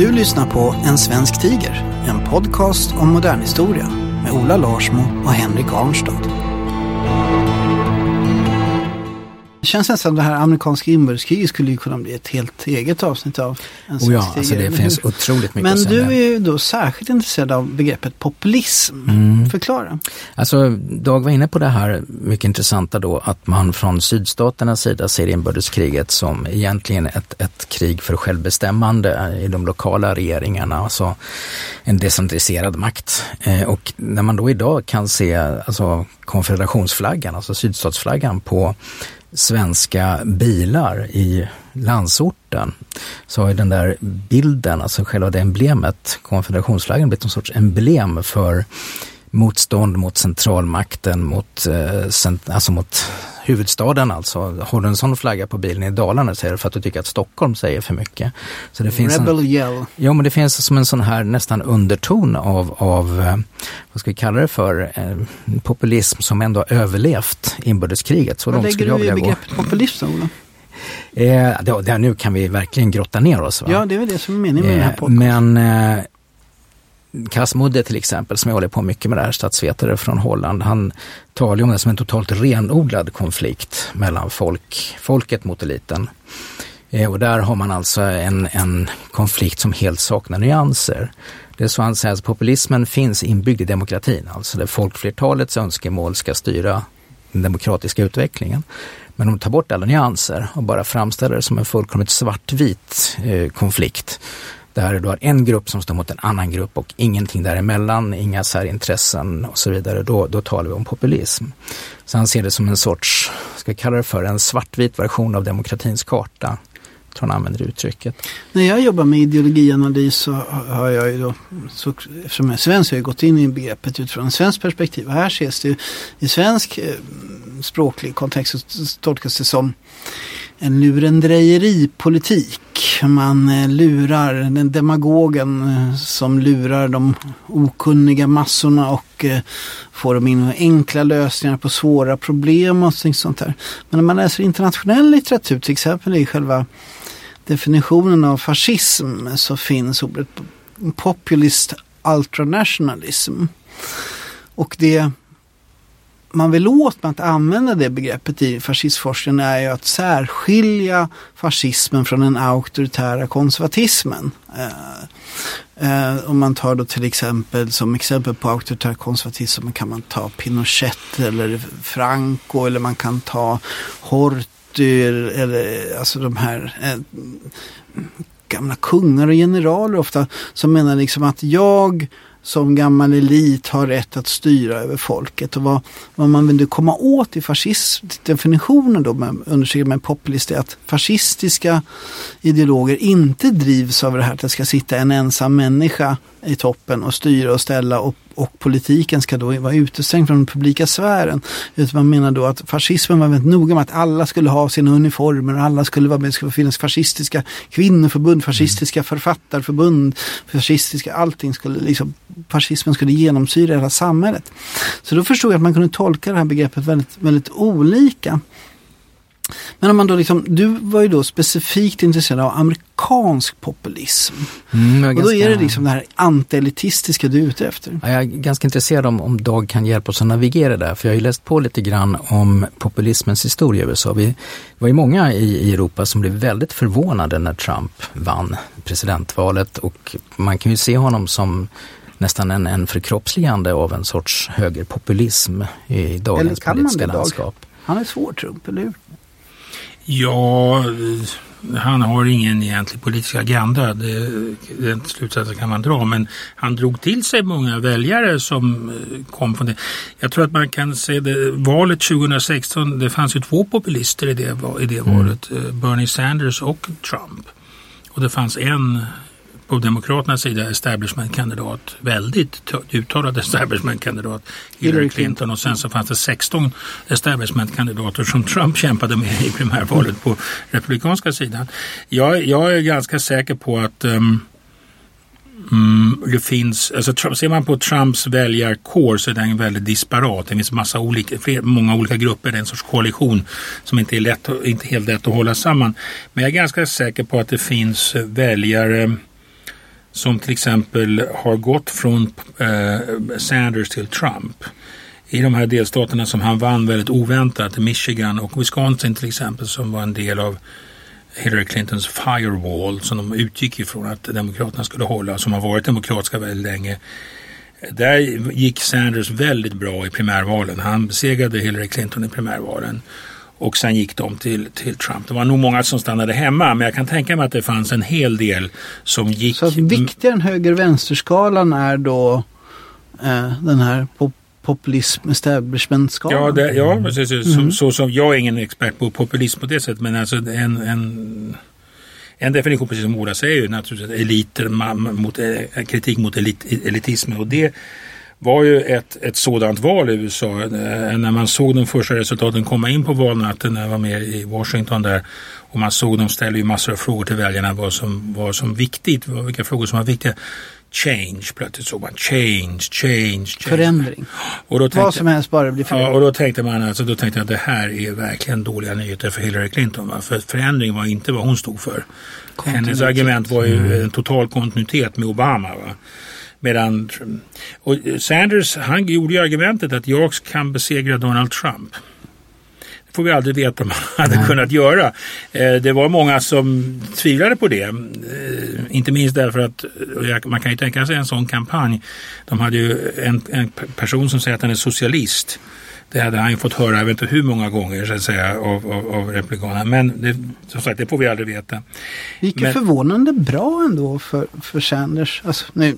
Du lyssnar på En svensk tiger, en podcast om modern historia med Ola Larsmo och Henrik Arnstad. Det känns nästan som det här amerikanska inbördeskriget skulle ju kunna bli ett helt eget avsnitt av en oh ja, alltså det finns otroligt mycket Men att säga. du är ju då särskilt intresserad av begreppet populism. Mm. Förklara. Alltså, Dag var inne på det här mycket intressanta då att man från sydstaternas sida ser inbördeskriget som egentligen ett, ett krig för självbestämmande i de lokala regeringarna, alltså en decentraliserad makt. Eh, och när man då idag kan se alltså konfederationsflaggan, alltså sydstatsflaggan på svenska bilar i landsorten så har ju den där bilden, alltså själva det emblemet, konfederationsflaggan blivit någon sorts emblem för motstånd mot centralmakten, mot, eh, alltså mot huvudstaden alltså. Har du en sån flagga på bilen i Dalarna så är det för att du tycker att Stockholm säger för mycket. Så det finns Rebel en, yell. Ja men det finns som en sån här nästan underton av, av eh, vad ska vi kalla det för, eh, populism som ändå har överlevt inbördeskriget. Så vad lägger du i begreppet populism Ola? Eh, det, det, nu kan vi verkligen grotta ner oss. Va? Ja, det är väl det som är meningen med eh, den här podcasten. Men eh, Kasmudde till exempel, som jag håller på mycket med det här, statsvetare från Holland, han talar om det som en totalt renodlad konflikt mellan folk, folket mot eliten. Eh, och där har man alltså en, en konflikt som helt saknar nyanser. Det är så han säger att populismen finns inbyggd i demokratin, alltså där folkflertalets önskemål ska styra den demokratiska utvecklingen. Men om du tar bort alla nyanser och bara framställer det som en fullkomligt svartvit eh, konflikt där du har en grupp som står mot en annan grupp och ingenting däremellan, inga särintressen och så vidare, då, då talar vi om populism. Så han ser det som en sorts, ska jag kalla det för, en svartvit version av demokratins karta. Jag tror han använder uttrycket. När jag jobbar med ideologianalys så har jag ju då, så, eftersom jag är svensk, har jag gått in i begreppet utifrån en svensk perspektiv. Och här ses det i svensk eh, språklig kontext så tolkas det som en lurendrejeripolitik. Man eh, lurar den demagogen eh, som lurar de okunniga massorna och eh, får dem in enkla lösningar på svåra problem och sånt där. Men när man läser internationell litteratur, till exempel i själva definitionen av fascism, så finns ordet populist ultranationalism. Och det man vill åt med att använda det begreppet i fascistforskningen är ju att särskilja fascismen från den auktoritära konservatismen. Eh, eh, om man tar då till exempel som exempel på auktoritär konservatism kan man ta Pinochet eller Franco eller man kan ta Horthy eller eh, alltså de här eh, gamla kungar och generaler ofta som menar liksom att jag som gammal elit har rätt att styra över folket. Och vad, vad man vill komma åt i fascistdefinitionen då med, undersöker med populist är att fascistiska ideologer inte drivs av det här att det ska sitta en ensam människa i toppen och styra och ställa och, och politiken ska då vara utestängd från den publika sfären. Utan man menar då att fascismen var väldigt noga med att alla skulle ha sina uniformer och alla skulle vara med, det skulle finnas fascistiska kvinnoförbund, fascistiska författarförbund, fascistiska allting skulle liksom, fascismen skulle genomsyra hela samhället. Så då förstod jag att man kunde tolka det här begreppet väldigt, väldigt olika. Men om man då liksom, du var ju då specifikt intresserad av amerikansk populism. Mm, och då är det liksom det här antielitistiska du är ute efter. Ja, jag är ganska intresserad om, om Dag kan hjälpa oss att navigera där, för jag har ju läst på lite grann om populismens historia i USA. Vi var ju många i, i Europa som blev väldigt förvånade när Trump vann presidentvalet och man kan ju se honom som nästan en, en förkroppsligande av en sorts högerpopulism i dagens politiska landskap. Han är svår Trump, eller hur? Ja, han har ingen egentlig politisk agenda. Det, den slutsatsen kan man dra. Men han drog till sig många väljare som eh, kom från det. Jag tror att man kan se det. Valet 2016, det fanns ju två populister i det, i det mm. valet. Eh, Bernie Sanders och Trump. Och det fanns en på Demokraternas sida establishmentkandidat, väldigt uttalad establishmentkandidat, Hillary Clinton och sen så fanns det 16 establishmentkandidater som Trump kämpade med i primärvalet på republikanska sidan. Jag, jag är ganska säker på att um, Mm, det finns, alltså, ser man på Trumps väljarkår så är den väldigt disparat. Det finns massa olika, fler, många olika grupper, det är en sorts koalition som inte är lätt, inte helt lätt att hålla samman. Men jag är ganska säker på att det finns väljare som till exempel har gått från eh, Sanders till Trump. I de här delstaterna som han vann väldigt oväntat, Michigan och Wisconsin till exempel som var en del av Hillary Clintons firewall som de utgick ifrån att Demokraterna skulle hålla, som har varit demokratiska väldigt länge. Där gick Sanders väldigt bra i primärvalen. Han besegrade Hillary Clinton i primärvalen. Och sen gick de till, till Trump. Det var nog många som stannade hemma men jag kan tänka mig att det fanns en hel del som gick. Så viktigare än höger-vänsterskalan är då eh, den här pop populism establishment-skalan? Ja, det, ja precis. Mm. Så, så, som, jag är ingen expert på populism på det sättet men alltså en, en en definition, precis som Ola säger, är naturligtvis eliter, mot, eh, kritik mot elit, elitismen. Och det var ju ett, ett sådant val i USA. Eh, när man såg de första resultaten komma in på valnatten när jag var med i Washington där och man såg de ställde ju massor av frågor till väljarna vad som var som viktigt, vilka frågor som var viktiga. Change, plötsligt såg man change, change, change. Förändring. Och då tänkte, vad som helst bara blir förändring. Ja, och då tänkte man alltså, då tänkte jag att det här är verkligen dåliga nyheter för Hillary Clinton. Va? För förändring var inte vad hon stod för. Hennes argument var ju mm. en total kontinuitet med Obama. Va? Medan och Sanders han gjorde ju argumentet att jag kan besegra Donald Trump. Det får vi aldrig veta om han *laughs* hade Nej. kunnat göra. Eh, det var många som tvivlade på det. Eh, inte minst därför att man kan ju tänka sig en sån kampanj. De hade ju en, en person som säger att han är socialist det hade han ju fått höra, jag vet inte hur många gånger så att säga, av, av, av republikanerna. Men det, som sagt, det får vi aldrig veta. Det gick ju förvånande bra ändå för, för Sanders. Alltså, nu,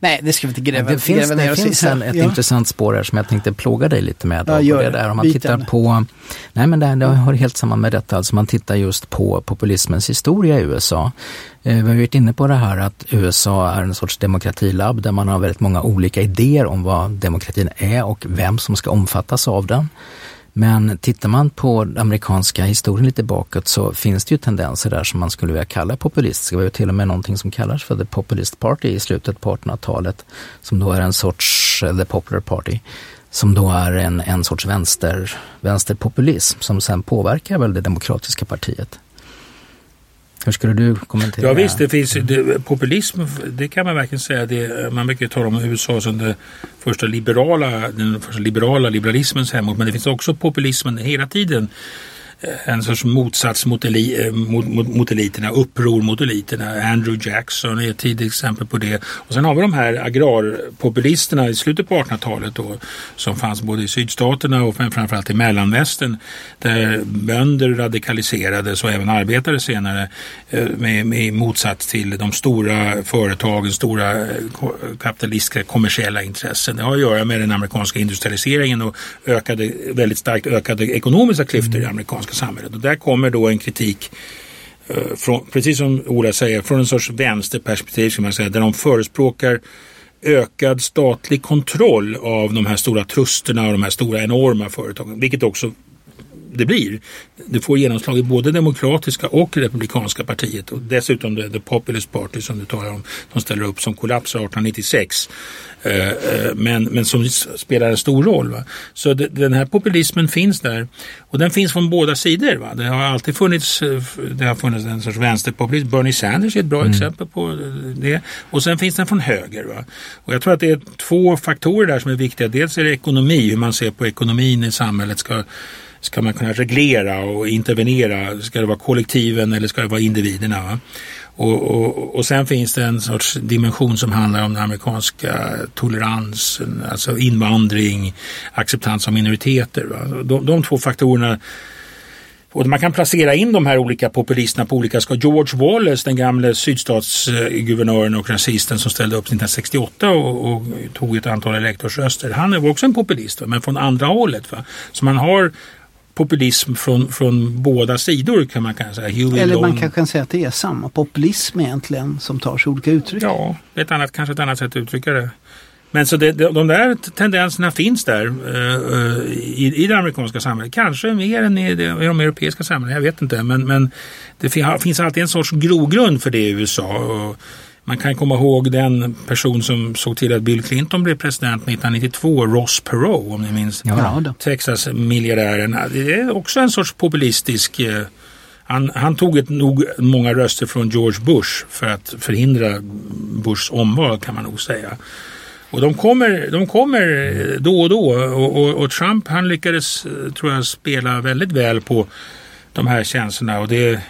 nej, det ska vi inte gräva, det finns, gräva ner Det finns en, ett ja. intressant spår här som jag tänkte plåga dig lite med. Ja, gör det där. Om man tittar på, nej men det, det har helt samman med detta, alltså man tittar just på populismens historia i USA. Eh, vi har varit inne på det här att USA är en sorts demokratilabb där man har väldigt många olika idéer om vad demokratin är och vem som ska omfattas av den. Men tittar man på den amerikanska historien lite bakåt så finns det ju tendenser där som man skulle vilja kalla populistiska. Det var ju till och med någonting som kallas för The Populist Party i slutet på 1800-talet som då är en sorts, eh, The Popular Party, som då är en, en sorts vänster, vänsterpopulism som sen påverkar väl det demokratiska partiet. Hur skulle du kommentera Ja visst, det finns det, populism, det kan man verkligen säga. Det, man brukar tala om USA som det första liberala, den första liberala liberalismens hemort, men det finns också populismen hela tiden en sorts motsats mot, eli, eh, mot, mot, mot, eliterna, uppror mot eliterna. Andrew Jackson är ett tidigt exempel på det. Och sen har vi de här agrarpopulisterna i slutet på 1800-talet då, som fanns både i sydstaterna och framförallt i mellanvästern där bönder radikaliserades och även arbetare senare eh, med, med motsats till de stora företagen, stora eh, kapitalistiska kommersiella intressen. Det har att göra med den amerikanska industrialiseringen och ökade, väldigt starkt ökade ekonomiska klyftor mm. i amerikanska amerikanska samhället. Och där kommer då en kritik eh, från, precis som Ola säger, från en sorts vänsterperspektiv ska man säga, där de förespråkar ökad statlig kontroll av de här stora trusterna och de här stora enorma företagen, vilket också det blir. Det får genomslag i både demokratiska och republikanska partiet och dessutom det, The Populist Party som du talar om, som ställer upp som kollapsar 1896. Eh, eh, men, men som spelar en stor roll. Va? Så den här populismen finns där och den finns från båda sidor. Va? Det har alltid funnits, eh, det har funnits en sorts vänsterpopulism. Bernie Sanders är ett bra mm. exempel på det. Och sen finns den från höger. Va? Och jag tror att det är två faktorer där som är viktiga. Dels är det ekonomi, hur man ser på ekonomin i samhället. ska Ska man kunna reglera och intervenera? Ska det vara kollektiven eller ska det vara individerna? Va? Och, och, och sen finns det en sorts dimension som handlar om den amerikanska toleransen, alltså invandring, acceptans av minoriteter. Va? De, de två faktorerna och man kan placera in de här olika populisterna på olika ska George Wallace, den gamle sydstatsguvernören och rasisten som ställde upp 1968 och, och tog ett antal elektorsröster. Han var också en populist, va? men från andra hållet. Va? Så man har populism från, från båda sidor kan man kanske säga. Huey Eller man kanske kan säga att det är samma populism egentligen som tar sig olika uttryck. Ja, ett annat, kanske ett annat sätt att uttrycka det. Men så det, de där tendenserna finns där uh, i, i det amerikanska samhället. Kanske mer än i, det, i de europeiska samhällena, jag vet inte. Men, men det finns alltid en sorts grogrund för det i USA. Och, man kan komma ihåg den person som såg till att Bill Clinton blev president 1992, Ross Perot om ni minns. Ja, Texas miljardären. Det är också en sorts populistisk eh, han, han, tog ett, nog många röster från George Bush för att förhindra Bushs omval kan man nog säga. Och de kommer, de kommer då och då och, och, och Trump han lyckades eh, tror jag spela väldigt väl på de här känslorna och det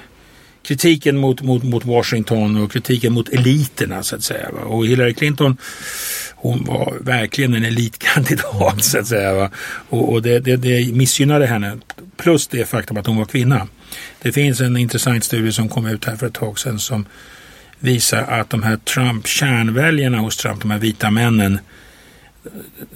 kritiken mot, mot, mot Washington och kritiken mot eliterna så att säga. Va? Och Hillary Clinton hon var verkligen en elitkandidat så att säga. Va? Och, och det, det, det missgynnade henne. Plus det faktum att hon var kvinna. Det finns en intressant studie som kom ut här för ett tag sedan som visar att de här Trump, kärnväljarna hos Trump, de här vita männen,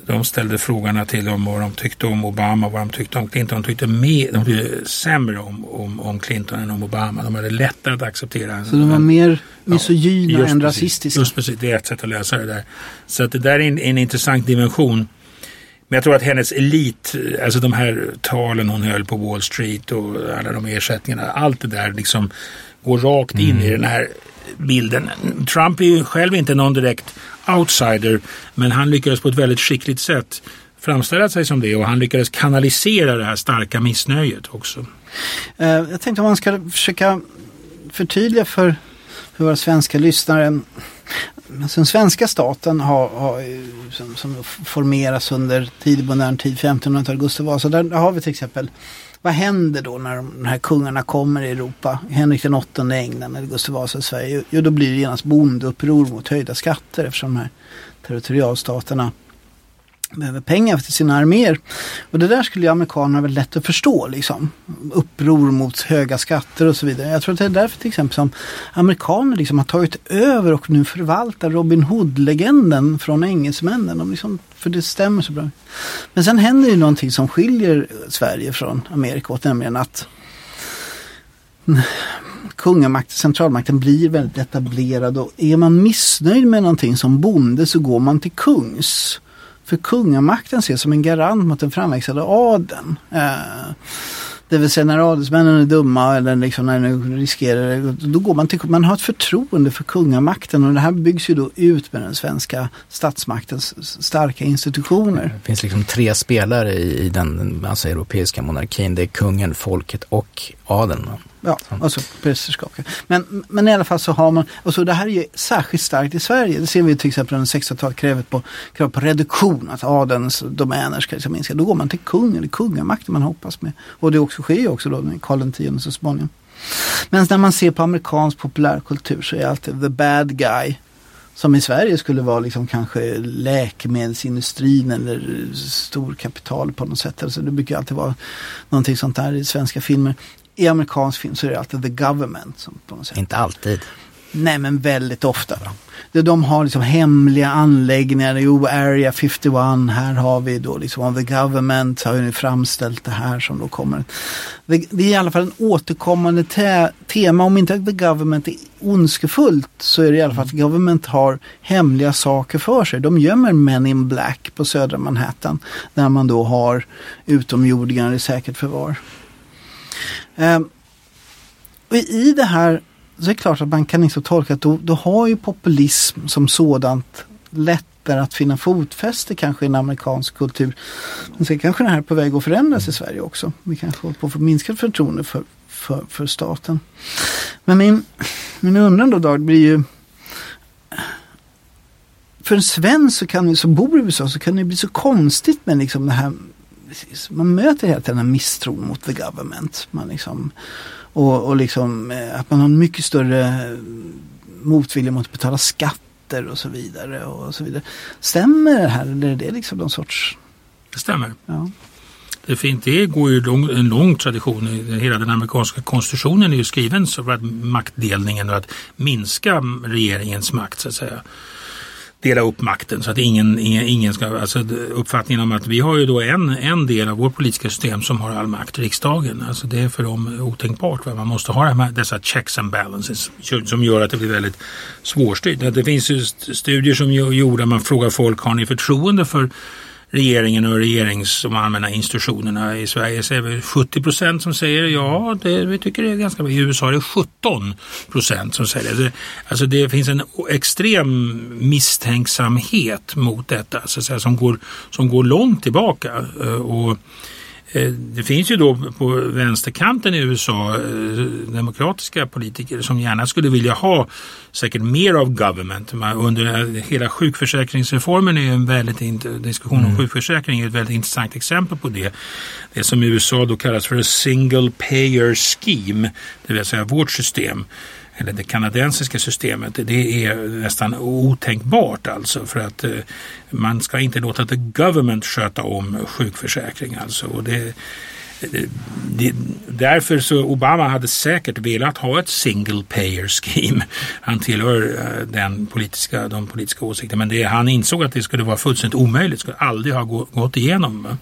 de ställde frågorna till dem vad de tyckte om Obama vad de tyckte om Clinton. De tyckte, mer, de tyckte sämre om, om, om Clinton än om Obama. De hade lättare att acceptera. Så de var mer misogyna ja, än precis, rasistiska? Just precis, det är ett sätt att lösa det där. Så att det där är en, en intressant dimension. Men jag tror att hennes elit, alltså de här talen hon höll på Wall Street och alla de ersättningarna, allt det där liksom går rakt in mm. i den här bilden. Trump är ju själv inte någon direkt outsider men han lyckades på ett väldigt skickligt sätt framställa sig som det och han lyckades kanalisera det här starka missnöjet också. Eh, jag tänkte om man ska försöka förtydliga för, för våra svenska lyssnare. Alltså den svenska staten har, har som, som formeras under tidig modern tid, 1500-talet, Gustav Vasa. Där har vi till exempel vad händer då när de, här kungarna kommer i Europa? Henrik den åttonde i England eller Gustav Vasa i Sverige. Jo, då blir det genast bondeuppror mot höjda skatter eftersom de här territorialstaterna behöver pengar till sina arméer. Och det där skulle ju amerikanerna väl lätt att förstå liksom. Uppror mot höga skatter och så vidare. Jag tror att det är därför till exempel som amerikaner liksom har tagit över och nu förvaltar Robin Hood-legenden från engelsmännen. De liksom, för det stämmer så bra. Men sen händer ju någonting som skiljer Sverige från Amerika åt, nämligen att kungamakten, centralmakten blir väldigt etablerad och är man missnöjd med någonting som bonde så går man till kungs. För kungamakten ses som en garant mot den framväxande adeln. Eh, det vill säga när adelsmännen är dumma eller liksom när de riskerar då går man till, man har ett förtroende för kungamakten och det här byggs ju då ut med den svenska statsmaktens starka institutioner. Det finns liksom tre spelare i, den alltså europeiska monarkin. Det är kungen, folket och adeln. Ja, alltså prästerskap. Men, men i alla fall så har man, och så det här är ju särskilt starkt i Sverige. Det ser vi till exempel under 60-talet kravet på, krav på reduktion, att adelns domäner ska liksom minska. Då går man till kungen, det kungamakten man hoppas med. Och det också sker ju också då med Karl X så småningom. Men när man ser på amerikansk populärkultur så är alltid the bad guy som i Sverige skulle vara liksom kanske läkemedelsindustrin eller storkapital på något sätt. Alltså det brukar alltid vara någonting sånt där i svenska filmer. I amerikansk film så är det alltid the government. Som på något sätt. Inte alltid. Nej men väldigt ofta. Då. De har liksom hemliga anläggningar, jo Area 51, här har vi då liksom the government har ju framställt det här som då kommer. Det, det är i alla fall en återkommande te tema, om inte the government är ondskefullt så är det i alla fall att government har hemliga saker för sig. De gömmer Men in Black på södra Manhattan där man då har utomjordingar i säkert förvar. Um, och I det här så är det klart att man kan inte tolka att då, då har ju populism som sådant lättare att finna fotfäste kanske i en amerikansk kultur. Men sen kanske det här är på väg att förändras i Sverige också. Vi kanske håller på att få minskat förtroende för, för, för staten. Men min, min undran då Dag blir ju för en svensk så kan, som bor i USA så kan det bli så konstigt med liksom det här man möter hela tiden en misstro mot the government. Man liksom, och, och liksom eh, att man har en mycket större motvilja mot att betala skatter och så vidare. Och så vidare. Stämmer det här eller är det liksom någon sorts... Det stämmer. Ja. Det, fint, det går ju lång, en lång tradition. Hela den amerikanska konstitutionen är ju skriven så för att maktdelningen och att minska regeringens makt så att säga dela upp makten så att ingen, ingen ska, alltså uppfattningen om att vi har ju då en, en del av vårt politiska system som har all makt, riksdagen. Alltså det är för dem otänkbart. Va? Man måste ha här, dessa checks and balances som gör att det blir väldigt svårstyrt. Det finns ju studier som gjorda, man frågar folk, har ni förtroende för regeringen och regerings och allmänna institutionerna i Sverige så är det 70 procent som säger ja, det, vi tycker det är ganska bra. I USA är det 17 procent som säger det. Alltså det finns en extrem misstänksamhet mot detta så att säga, som, går, som går långt tillbaka. Eh, och det finns ju då på vänsterkanten i USA eh, demokratiska politiker som gärna skulle vilja ha säkert mer av government. Under hela sjukförsäkringsreformen är en väldigt diskussion om mm. sjukförsäkring är ett väldigt intressant exempel på det. Det som i USA då kallas för a single payer scheme, det vill säga vårt system eller det kanadensiska systemet, det är nästan otänkbart alltså för att eh, man ska inte låta the government sköta om sjukförsäkring alltså. Och det, det, därför så Obama hade säkert velat ha ett single payer scheme. Han tillhör eh, den politiska, de politiska åsikterna men det, han insåg att det skulle vara fullständigt omöjligt, skulle aldrig ha gått igenom.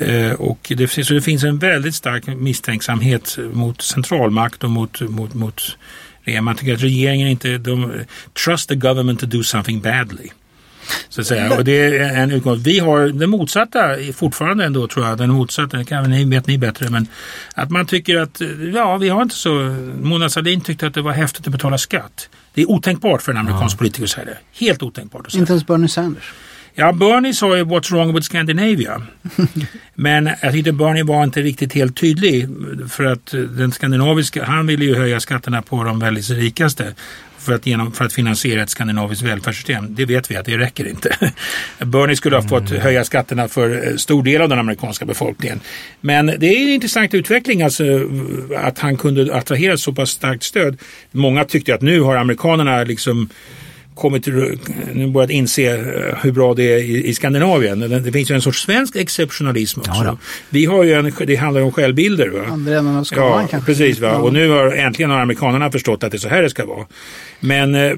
Uh, och det, så det finns en väldigt stark misstänksamhet mot centralmakt och mot, mot, mot man tycker att regeringen inte, de, trust the government to do something badly. Så att säga. Och det är en utgång. Vi har den motsatta fortfarande ändå tror jag. Den motsatta, det kan ni, vet ni bättre. Men att man tycker att, ja vi har inte så, Mona Sahlin tyckte att det var häftigt att betala skatt. Det är otänkbart för en amerikansk ja. politiker att säga det. Helt otänkbart att säga Inte ens Bernie Sanders. Ja, Bernie sa ju What's wrong with Scandinavia. *laughs* Men jag tyckte Bernie var inte riktigt helt tydlig för att den skandinaviska, han ville ju höja skatterna på de väldigt rikaste för att, genom, för att finansiera ett skandinaviskt välfärdssystem. Det vet vi att det räcker inte. *laughs* Bernie skulle ha fått mm. höja skatterna för eh, stor del av den amerikanska befolkningen. Men det är en intressant utveckling alltså, att han kunde attrahera så pass starkt stöd. Många tyckte att nu har amerikanerna liksom kommit, nu börjat inse eh, hur bra det är i, i Skandinavien. Det finns ju en sorts svensk exceptionalism också. Ja, vi har ju en, det handlar om självbilder. Va? Andra änden av skalan ja, kanske. Precis, va? och nu har äntligen har amerikanerna förstått att det är så här det ska vara. Men eh,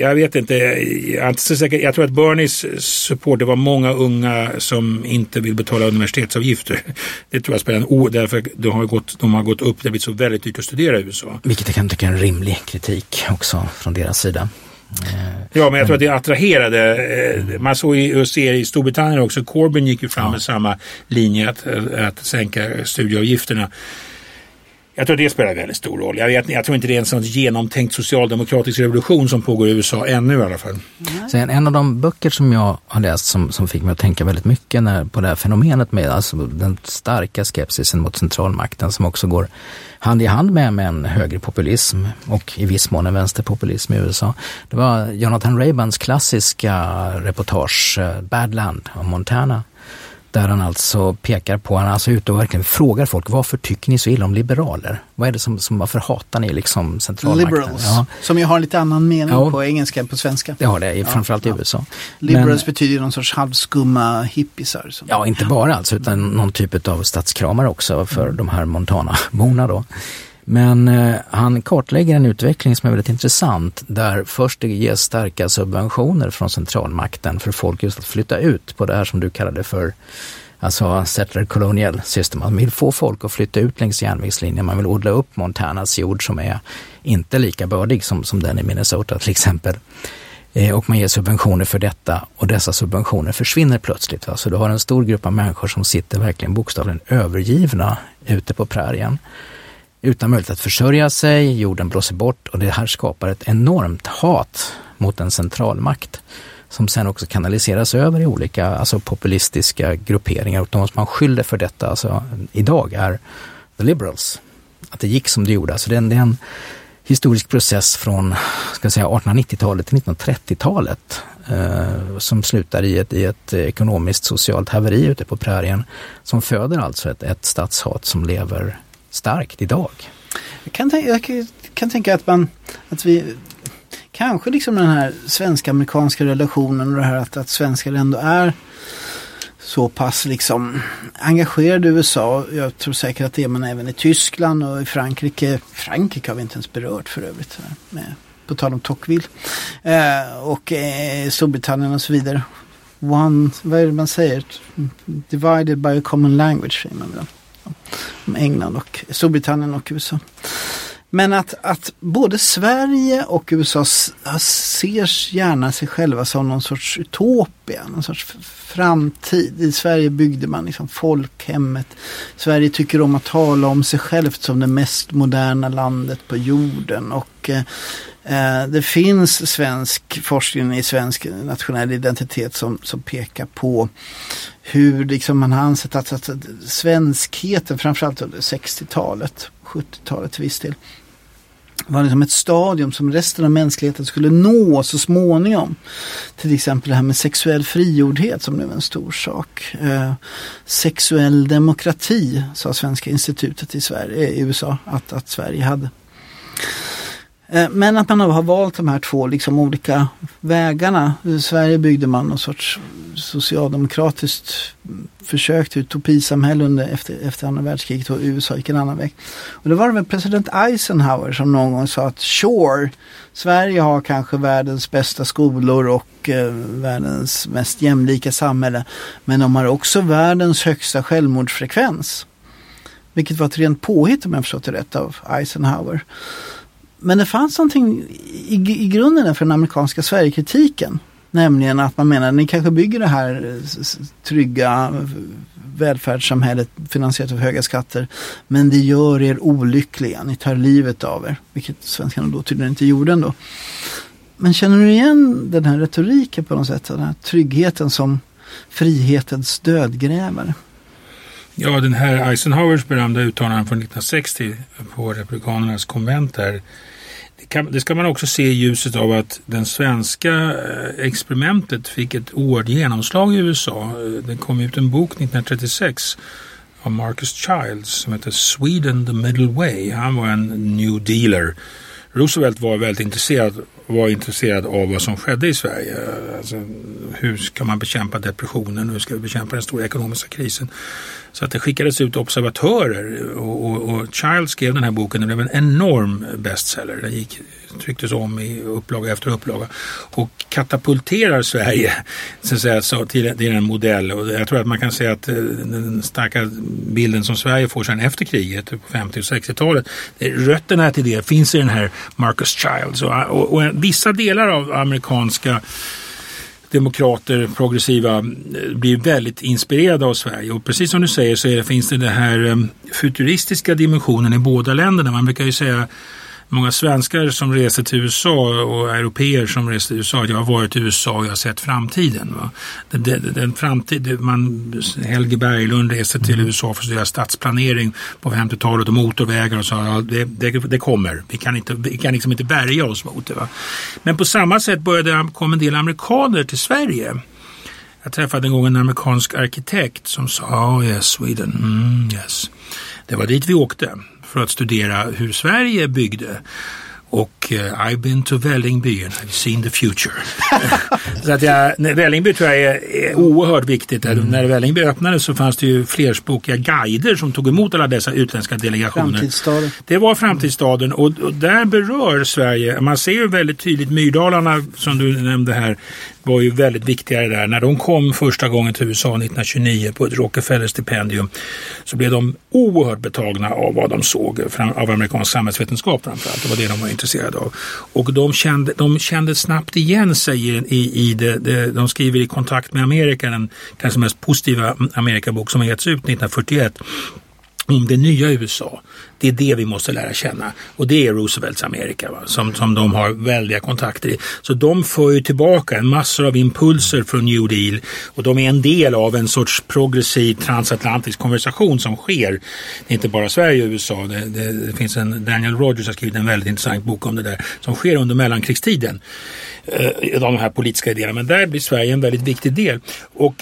jag vet inte, jag, inte så säker. jag tror att Bernies support, det var många unga som inte vill betala universitetsavgifter. *laughs* Det tror jag spelar en o, därför de har gått, de har gått upp, det har blivit så väldigt dyrt att studera i USA. Vilket jag kan tycka är en rimlig kritik också från deras sida. Ja, men jag tror att det attraherade. Eh, man såg i, ser i Storbritannien också, Corbyn gick ju fram med samma linje att, att sänka studieavgifterna. Jag tror det spelar väldigt stor roll. Jag, vet, jag tror inte det är en sån genomtänkt socialdemokratisk revolution som pågår i USA ännu i alla fall. Mm. Så en, en av de böcker som jag har läst som, som fick mig att tänka väldigt mycket när, på det här fenomenet med alltså den starka skepsisen mot centralmakten som också går hand i hand med, med en högerpopulism och i viss mån en vänsterpopulism i USA. Det var Jonathan Raybans klassiska reportage eh, Badland om Montana där han alltså pekar på, han är alltså ute och verkligen frågar folk, varför tycker ni så illa om liberaler? Vad är det som, som varför hatar ni liksom centralmakten? Liberals, ja. som ju har lite annan mening ja. på engelska än på svenska. Det har det, ja. framförallt i USA. Liberals Men, betyder någon sorts halvskumma hippisar. Som, ja, inte bara alltså, utan någon typ av statskramare också för mm. de här Montana-borna då. Men eh, han kartlägger en utveckling som är väldigt intressant där först det ges starka subventioner från centralmakten för folk just att flytta ut på det här som du kallade för alltså settler colonial system. Man vill få folk att flytta ut längs järnvägslinjen. Man vill odla upp Montanas jord som är inte lika bördig som, som den i Minnesota till exempel. Eh, och man ger subventioner för detta och dessa subventioner försvinner plötsligt. Va? Så du har en stor grupp av människor som sitter verkligen bokstavligen övergivna ute på prärien utan möjlighet att försörja sig, jorden blåser bort och det här skapar ett enormt hat mot en centralmakt som sen också kanaliseras över i olika alltså populistiska grupperingar och de som man skyller för detta alltså, idag är the liberals. Att det gick som det gjorde. Alltså det, är en, det är en historisk process från 1890-talet till 1930-talet eh, som slutar i ett, i ett ekonomiskt socialt haveri ute på prärien som föder alltså ett, ett statshat som lever starkt idag. Jag kan, jag kan tänka att man, att vi kanske liksom den här svensk-amerikanska relationen och det här att, att svenskar ändå är så pass liksom engagerade i USA. Jag tror säkert att det är man även i Tyskland och i Frankrike. Frankrike har vi inte ens berört för övrigt. Med, på tal om Tocqueville. Eh, och eh, Storbritannien och så vidare. One, vad är det man säger? Divided by a common language säger man väl England och Storbritannien och USA. Men att, att både Sverige och USA ser gärna sig själva som någon sorts utopia, någon sorts framtid. I Sverige byggde man liksom folkhemmet. Sverige tycker om att tala om sig självt som det mest moderna landet på jorden. Och eh, Eh, det finns svensk forskning i svensk nationell identitet som, som pekar på hur liksom man har ansett att, att svenskheten, framförallt under 60-talet, 70-talet till viss del, var liksom ett stadium som resten av mänskligheten skulle nå så småningom. Till exempel det här med sexuell frigjordhet som blev en stor sak. Eh, sexuell demokrati sa Svenska institutet i, Sverige, i USA att, att Sverige hade. Eh, men att man har valt de här två liksom olika vägarna. I Sverige byggde man någon sorts socialdemokratiskt försök till utopisamhälle under, efter, efter andra världskriget och USA gick en annan väg. Och det var det väl president Eisenhower som någon gång sa att sure, Sverige har kanske världens bästa skolor och eh, världens mest jämlika samhälle. Men de har också världens högsta självmordsfrekvens. Vilket var ett rent påhitt om jag förstått det rätt av Eisenhower. Men det fanns någonting i, i grunden för den amerikanska Sverigekritiken. Nämligen att man menar att ni kanske bygger det här eh, trygga eh, välfärdssamhället finansierat av höga skatter. Men det gör er olyckliga, ni tar livet av er. Vilket svenskarna då tydligen inte gjorde ändå. Men känner du igen den här retoriken på något sätt? Den här tryggheten som frihetens dödgrävare? Ja, den här Eisenhowers berömda uttalanden från 1960 på Republikanernas konvent där kan, det, ska man också se i ljuset av att den svenska eh, experimentet fick ett oerhört genomslag i USA. Eh, det kom ut en bok 1936 av Marcus Childs som heter Sweden the Middle Way. Han var en new dealer. Roosevelt var väldigt intresserad, var intresserad av vad som skedde i Sverige. Alltså, hur ska man bekämpa depressionen? Hur ska vi bekämpa den stora ekonomiska krisen? Så att det skickades ut observatörer och, och, och Child skrev den här boken. Det blev en enorm bestseller. Den gick, trycktes om i upplaga efter upplaga och katapulterar Sverige så att säga, så till, till en modell. Och jag tror att man kan säga att eh, den starka bilden som Sverige får sedan efter kriget på 50 och 60-talet. Rötterna till det finns i den här Marcus Childs och, och, och vissa delar av amerikanska demokrater, progressiva, eh, blir väldigt inspirerade av Sverige. Och precis som du säger så är, finns det den här eh, futuristiska dimensionen i båda länderna. Man brukar ju säga många svenskar som reser till USA och europeer som reser till USA. Jag har varit i USA och jag har sett framtiden. Va? Den, den, framtid, man, Helge Berglund reser till mm. USA för att studera stadsplanering på 50-talet och motorvägar och så. Ja, det, det, det, kommer. Vi kan, inte, vi kan liksom inte bärga oss mot det. Va? Men på samma sätt började komma en del amerikaner till Sverige. Jag träffade en gång en amerikansk arkitekt som sa oh yes, Sweden, mm, yes. Det var dit vi åkte för att studera hur Sverige byggde. Och uh, I've been to Vällingby and I've seen the future. *laughs* så att jag, Vällingby tror jag är, är oerhört viktigt. Mm. När Vällingby öppnades så fanns det ju flerspråkiga guider som tog emot alla dessa utländska delegationer. Framtidsstaden. Det var framtidsstaden och, och där berör Sverige, man ser ju väldigt tydligt Myrdalarna som du nämnde här var ju väldigt viktiga där. När de kom första gången till USA 1929 på ett Rockefeller-stipendium så blev de oerhört betagna av vad de såg av amerikansk samhällsvetenskap framförallt. Det var det de var intresserade av. Och de kände, de kände snabbt igen sig i, i, i det, det, de skriver i Kontakt med Amerika, den kanske mest positiva Amerikabok som har getts ut 1941 om det nya USA. Det är det vi måste lära känna och det är Roosevelts Amerika va? Som, som de har väldiga kontakter i. Så de för ju tillbaka en massor av impulser från New Deal och de är en del av en sorts progressiv transatlantisk konversation som sker. Det är inte bara Sverige och USA. Det, det, det finns en, Daniel Rogers har skrivit en väldigt intressant bok om det där som sker under mellankrigstiden. Eh, de här politiska idéerna. Men där blir Sverige en väldigt viktig del. Och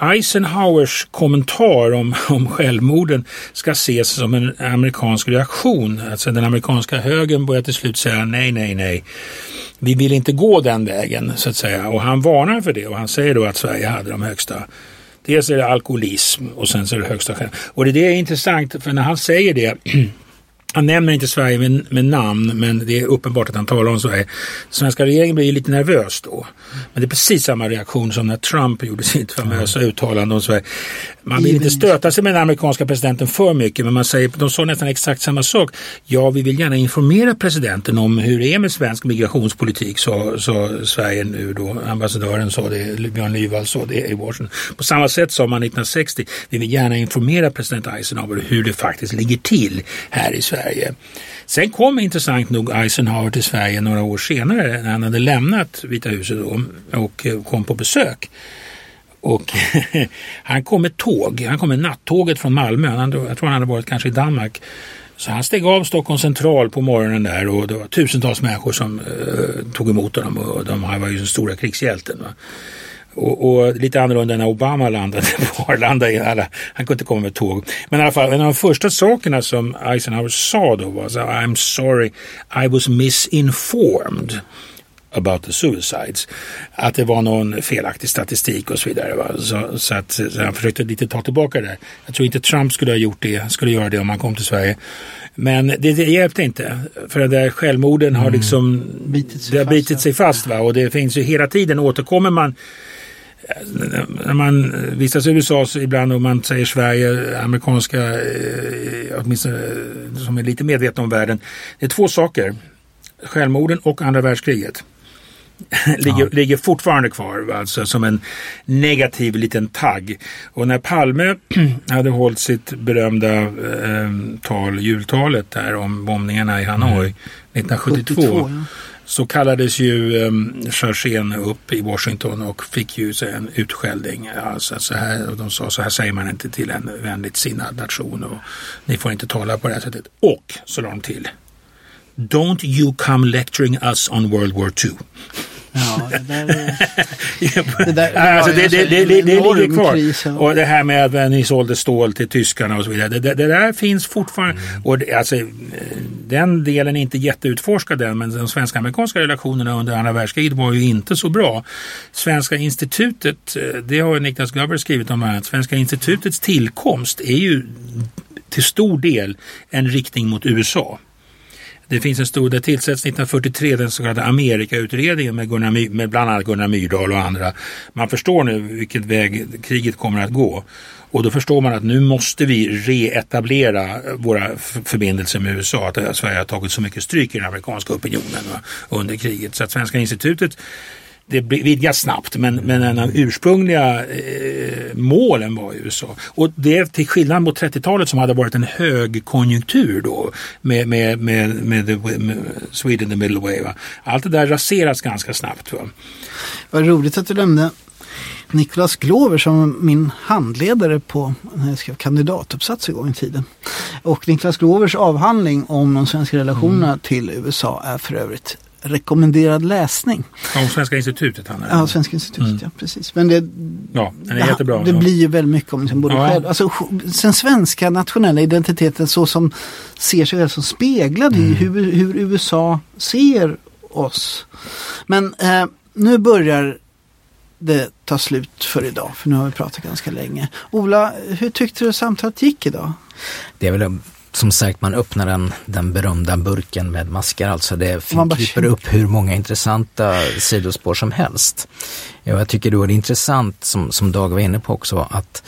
Eisenhowers kommentar om, om självmorden ska ses som en amerikansk reaktion. Alltså den amerikanska högern börjar till slut säga nej, nej, nej. Vi vill inte gå den vägen så att säga. Och han varnar för det och han säger då att Sverige hade de högsta Dels är det alkoholism och sen så är det högsta själv. Och det, det är intressant för när han säger det *clears throat* Han nämner inte Sverige med, med, namn men det är uppenbart att han talar om Sverige. Svenska regeringen blir lite nervös då. Men det är precis samma reaktion som när Trump gjorde sitt famösa uttalande om Sverige. Man vill inte stöta sig med den amerikanska presidenten för mycket men man säger, de sa nästan exakt samma sak. Ja, vi vill gärna informera presidenten om hur det är med svensk migrationspolitik, sa, sa Sverige nu då. Ambassadören sa det, Björn Lyvall sa det i Washington. På samma sätt sa man 1960, vi vill gärna informera president Eisenhower hur det faktiskt ligger till här i Sverige. Sverige. Sen kom intressant nog Eisenhower till Sverige några år senare när han hade lämnat Vita huset då, och eh, kom på besök. Och *laughs* han kom med tåg, han kom med nattåget från Malmö, han, jag tror han hade varit kanske i Danmark. Så han steg av Stockholm central på morgonen där och det var tusentals människor som eh, tog emot honom och de var ju den stora krigshjälten. Va? Och, och, lite annorlunda när Obama landade på Arlanda. Alla, han kunde inte komma med tåg. Men i alla fall, en av de första sakerna som Eisenhower sa då var så I'm sorry, I was misinformed about the suicides. Att det var någon felaktig statistik och så vidare. Va? Så, så, att, så han försökte lite ta tillbaka det. Jag tror inte Trump skulle ha gjort det, skulle göra det om han kom till Sverige. Men det, det hjälpte inte. För det där självmorden mm. har liksom bitit sig, det har bitit sig fast. Va? Och det finns ju hela tiden, återkommer man när man vistas i USA så ibland om man säger Sverige, amerikanska, eh, åtminstone som är lite medvetna om världen. Det är två saker. Självmorden och andra världskriget. *laughs* ligger, ja. ligger fortfarande kvar alltså som en negativ liten tagg. Och när Palme *clears throat* hade hållit sitt berömda eh, tal, jultalet där om bombningarna i Hanoi mm. 1972 72, ja så kallades ju ehm, chargén upp i Washington och fick ju en utskällning. Alltså, så här, de sa så här säger man inte till en vänligt sinnad nation och ni får inte tala på det här sättet. Och så la de till Don't you come lecturing us on World War II. Ja, det där, *laughs* det, där, alltså, det, det, det, det, ligger kvar. Kris, Och det här med att ni sålde stål till tyskarna och så vidare. Det, det, där finns fortfarande. Mm. Och alltså, den delen är inte jätteutforskad än men de svenska-amerikanska relationerna under andra världskriget var ju inte så bra. Svenska institutet, eh, det har Niklas Gabber skrivit om här, Svenska institutets tillkomst är ju till stor del en riktning mot USA. Det finns en stor, det tillsätts 1943 den så kallade Amerikautredningen med, Gunnar, med bland annat Gunnar Myrdal och andra. Man förstår nu vilket väg kriget kommer att gå. Och då förstår man att nu måste vi reetablera våra förbindelser med USA. Att eh, Sverige har tagit så mycket stryk i den amerikanska opinionen va, under kriget. Så att Svenska institutet det vidgas snabbt men, men en av ursprungliga eh, målen var USA. Och det till skillnad mot 30-talet som hade varit en högkonjunktur då med, med, med, med, med Sweden the Middle Way. Va? Allt det där raseras ganska snabbt. Va? Vad roligt att du nämnde Niklas Glover som min handledare på när jag skrev kandidatuppsats en gång i tiden. Och Niklas Glovers avhandling om de svenska relationerna mm. till USA är för övrigt rekommenderad läsning. Om Svenska institutet handlar Ja, Svenska institutet, mm. ja precis. Men det, ja, den är jättebra. det blir ju väldigt mycket om liksom både ja. själv, alltså den svenska nationella identiteten så som ser sig själv som speglad mm. i hur, hur USA ser oss. Men eh, nu börjar det ta slut för idag, för nu har vi pratat ganska länge. Ola, hur tyckte du samtalet gick idag? Det är väl som sagt, man öppnar den, den berömda burken med maskar. Alltså det kryper upp hur många intressanta sidospår som helst. Ja, jag tycker då är det intressant, som, som Dag var inne på också, att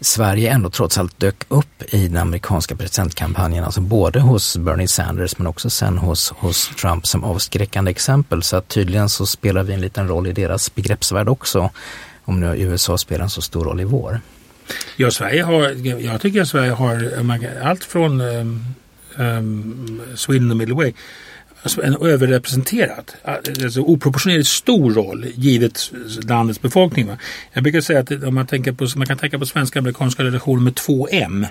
Sverige ändå trots allt dök upp i den amerikanska presidentkampanjen, alltså både hos Bernie Sanders men också sen hos, hos Trump som avskräckande exempel. Så att tydligen så spelar vi en liten roll i deras begreppsvärld också, om nu USA spelar en så stor roll i vår. Ja, Sverige har, jag tycker att Sverige har allt från um, um, Sweden och Middle Way alltså en överrepresenterad, alltså oproportionerligt stor roll givet landets befolkning. Va? Jag brukar säga att om man, tänker på, man kan tänka på svenska amerikanska relationer med två M.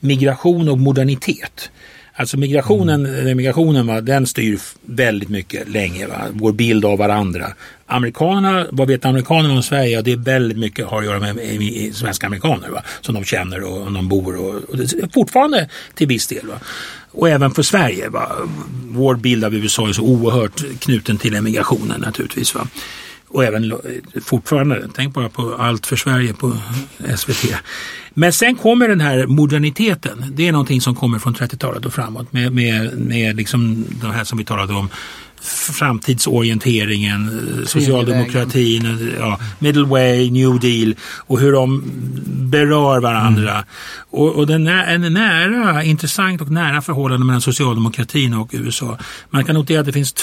Migration och modernitet. Alltså migrationen, mm. migrationen va, den styr väldigt mycket länge, va? vår bild av varandra. Amerikanerna, vad vet amerikanerna om Sverige? Ja, det är väldigt mycket har att göra med, med, med svenska amerikaner va? som de känner och, och de bor och, och det, fortfarande till viss del. Va? Och även för Sverige. Va? Vår bild av USA är så oerhört knuten till emigrationen naturligtvis. Va? Och även fortfarande, tänk bara på Allt för Sverige på SVT. Men sen kommer den här moderniteten. Det är någonting som kommer från 30-talet och framåt med, med, med liksom de här som vi talade om framtidsorienteringen, socialdemokratin, ja, middle way, new deal och hur de berör varandra. Mm. Och, och den är en nära, intressant och nära förhållande mellan socialdemokratin och USA. Man kan notera att det finns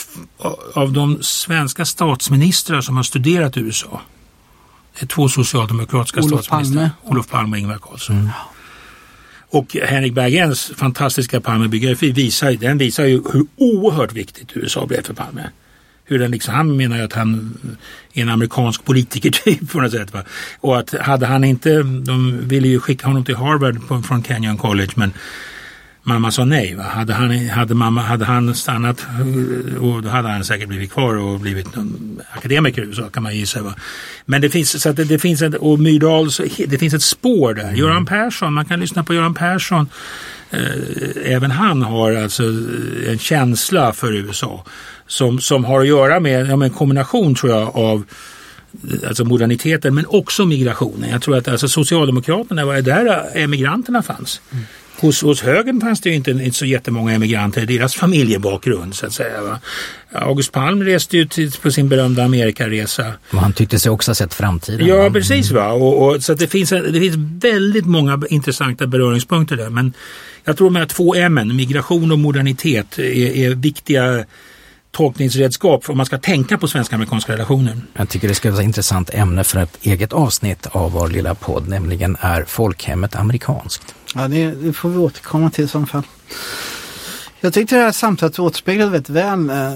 av de svenska statsministrar som har studerat USA, det är två socialdemokratiska Olof statsministrar, Palme. Olof Palme och Ingvar Carlsson. Mm. Och Henrik Bergens fantastiska Palmebiografi visar, den visar ju hur oerhört viktigt USA blev för Palme. Hur den liksom, han menar ju att han är en amerikansk politiker *laughs* typ på något sätt. Va? Och att hade han inte, de ville ju skicka honom till Harvard på, från Kenyon College men mamma sa nej. Va? Hade, han, hade, mamma, hade han stannat och då hade han säkert blivit kvar och blivit akademiker i USA kan man gissa. Va? Men det finns, så det, det, finns ett, och Myrdal, det finns ett spår där. Mm. Göran Persson, man kan lyssna på Göran Persson. Eh, även han har alltså en känsla för USA som, som har att göra med ja, en kombination tror jag av alltså moderniteten men också migrationen. Jag tror att alltså Socialdemokraterna var där emigranterna fanns. Mm. Hos, hos högern fanns det inte, inte så jättemånga emigranter i deras familjebakgrund så att säga. Va? August Palm reste ju på sin berömda Amerikaresa. Och han tyckte sig också ha sett framtiden. Ja precis va. Och, och, så det, finns, det finns väldigt många intressanta beröringspunkter där. Men jag tror de här två M, migration och modernitet, är, är viktiga tolkningsredskap om man ska tänka på svensk-amerikanska relationer. Jag tycker det ska vara ett intressant ämne för ett eget avsnitt av vår lilla podd, nämligen är folkhemmet amerikanskt? Ja, det, det får vi återkomma till i så fall. Jag tyckte det här samtalet återspeglade väldigt väl eh,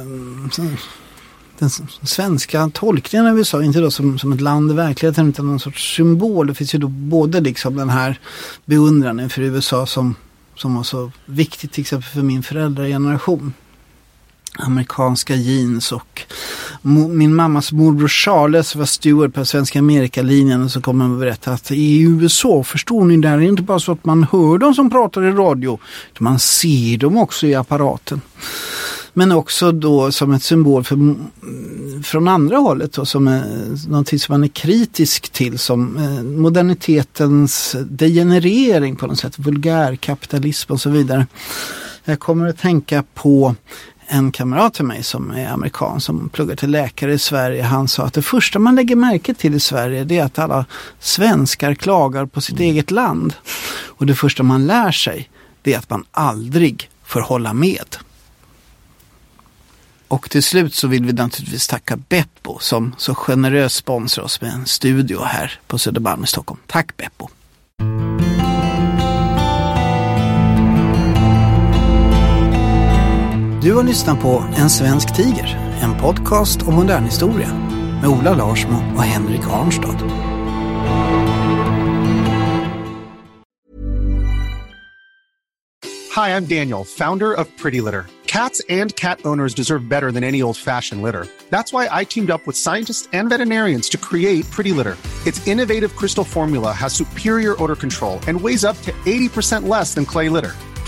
den svenska tolkningen av USA, inte då som, som ett land i verkligheten utan någon sorts symbol. Det finns ju då både liksom den här beundran för USA som, som var så viktigt till exempel för min föräldrageneration amerikanska jeans och min mammas morbror Charles var steward på Svenska Amerikalinjen och så kommer han och berätta att i USA förstår ni där är det inte bara så att man hör dem som pratar i radio utan man ser dem också i apparaten. Men också då som ett symbol för, från andra hållet då, som är någonting som man är kritisk till som eh, modernitetens degenerering på något sätt, vulgärkapitalism och så vidare. Jag kommer att tänka på en kamrat till mig som är amerikan som pluggar till läkare i Sverige. Han sa att det första man lägger märke till i Sverige det är att alla svenskar klagar på sitt mm. eget land. Och det första man lär sig det är att man aldrig får hålla med. Och till slut så vill vi naturligtvis tacka Beppo som så generöst sponsrar oss med en studio här på Södermalm i Stockholm. Tack Beppo! Du har lyssnat på En svensk tiger, en podcast om modern historia med Ola Larsmo och Henrik Arnstad. Hi, I'm Daniel, founder of Pretty Litter. Cats and cat owners deserve better than any old-fashioned litter. That's why I teamed up with scientists and veterinarians to create Pretty Litter. Its innovative crystal formula has superior odor control and weighs up to 80% less than clay litter.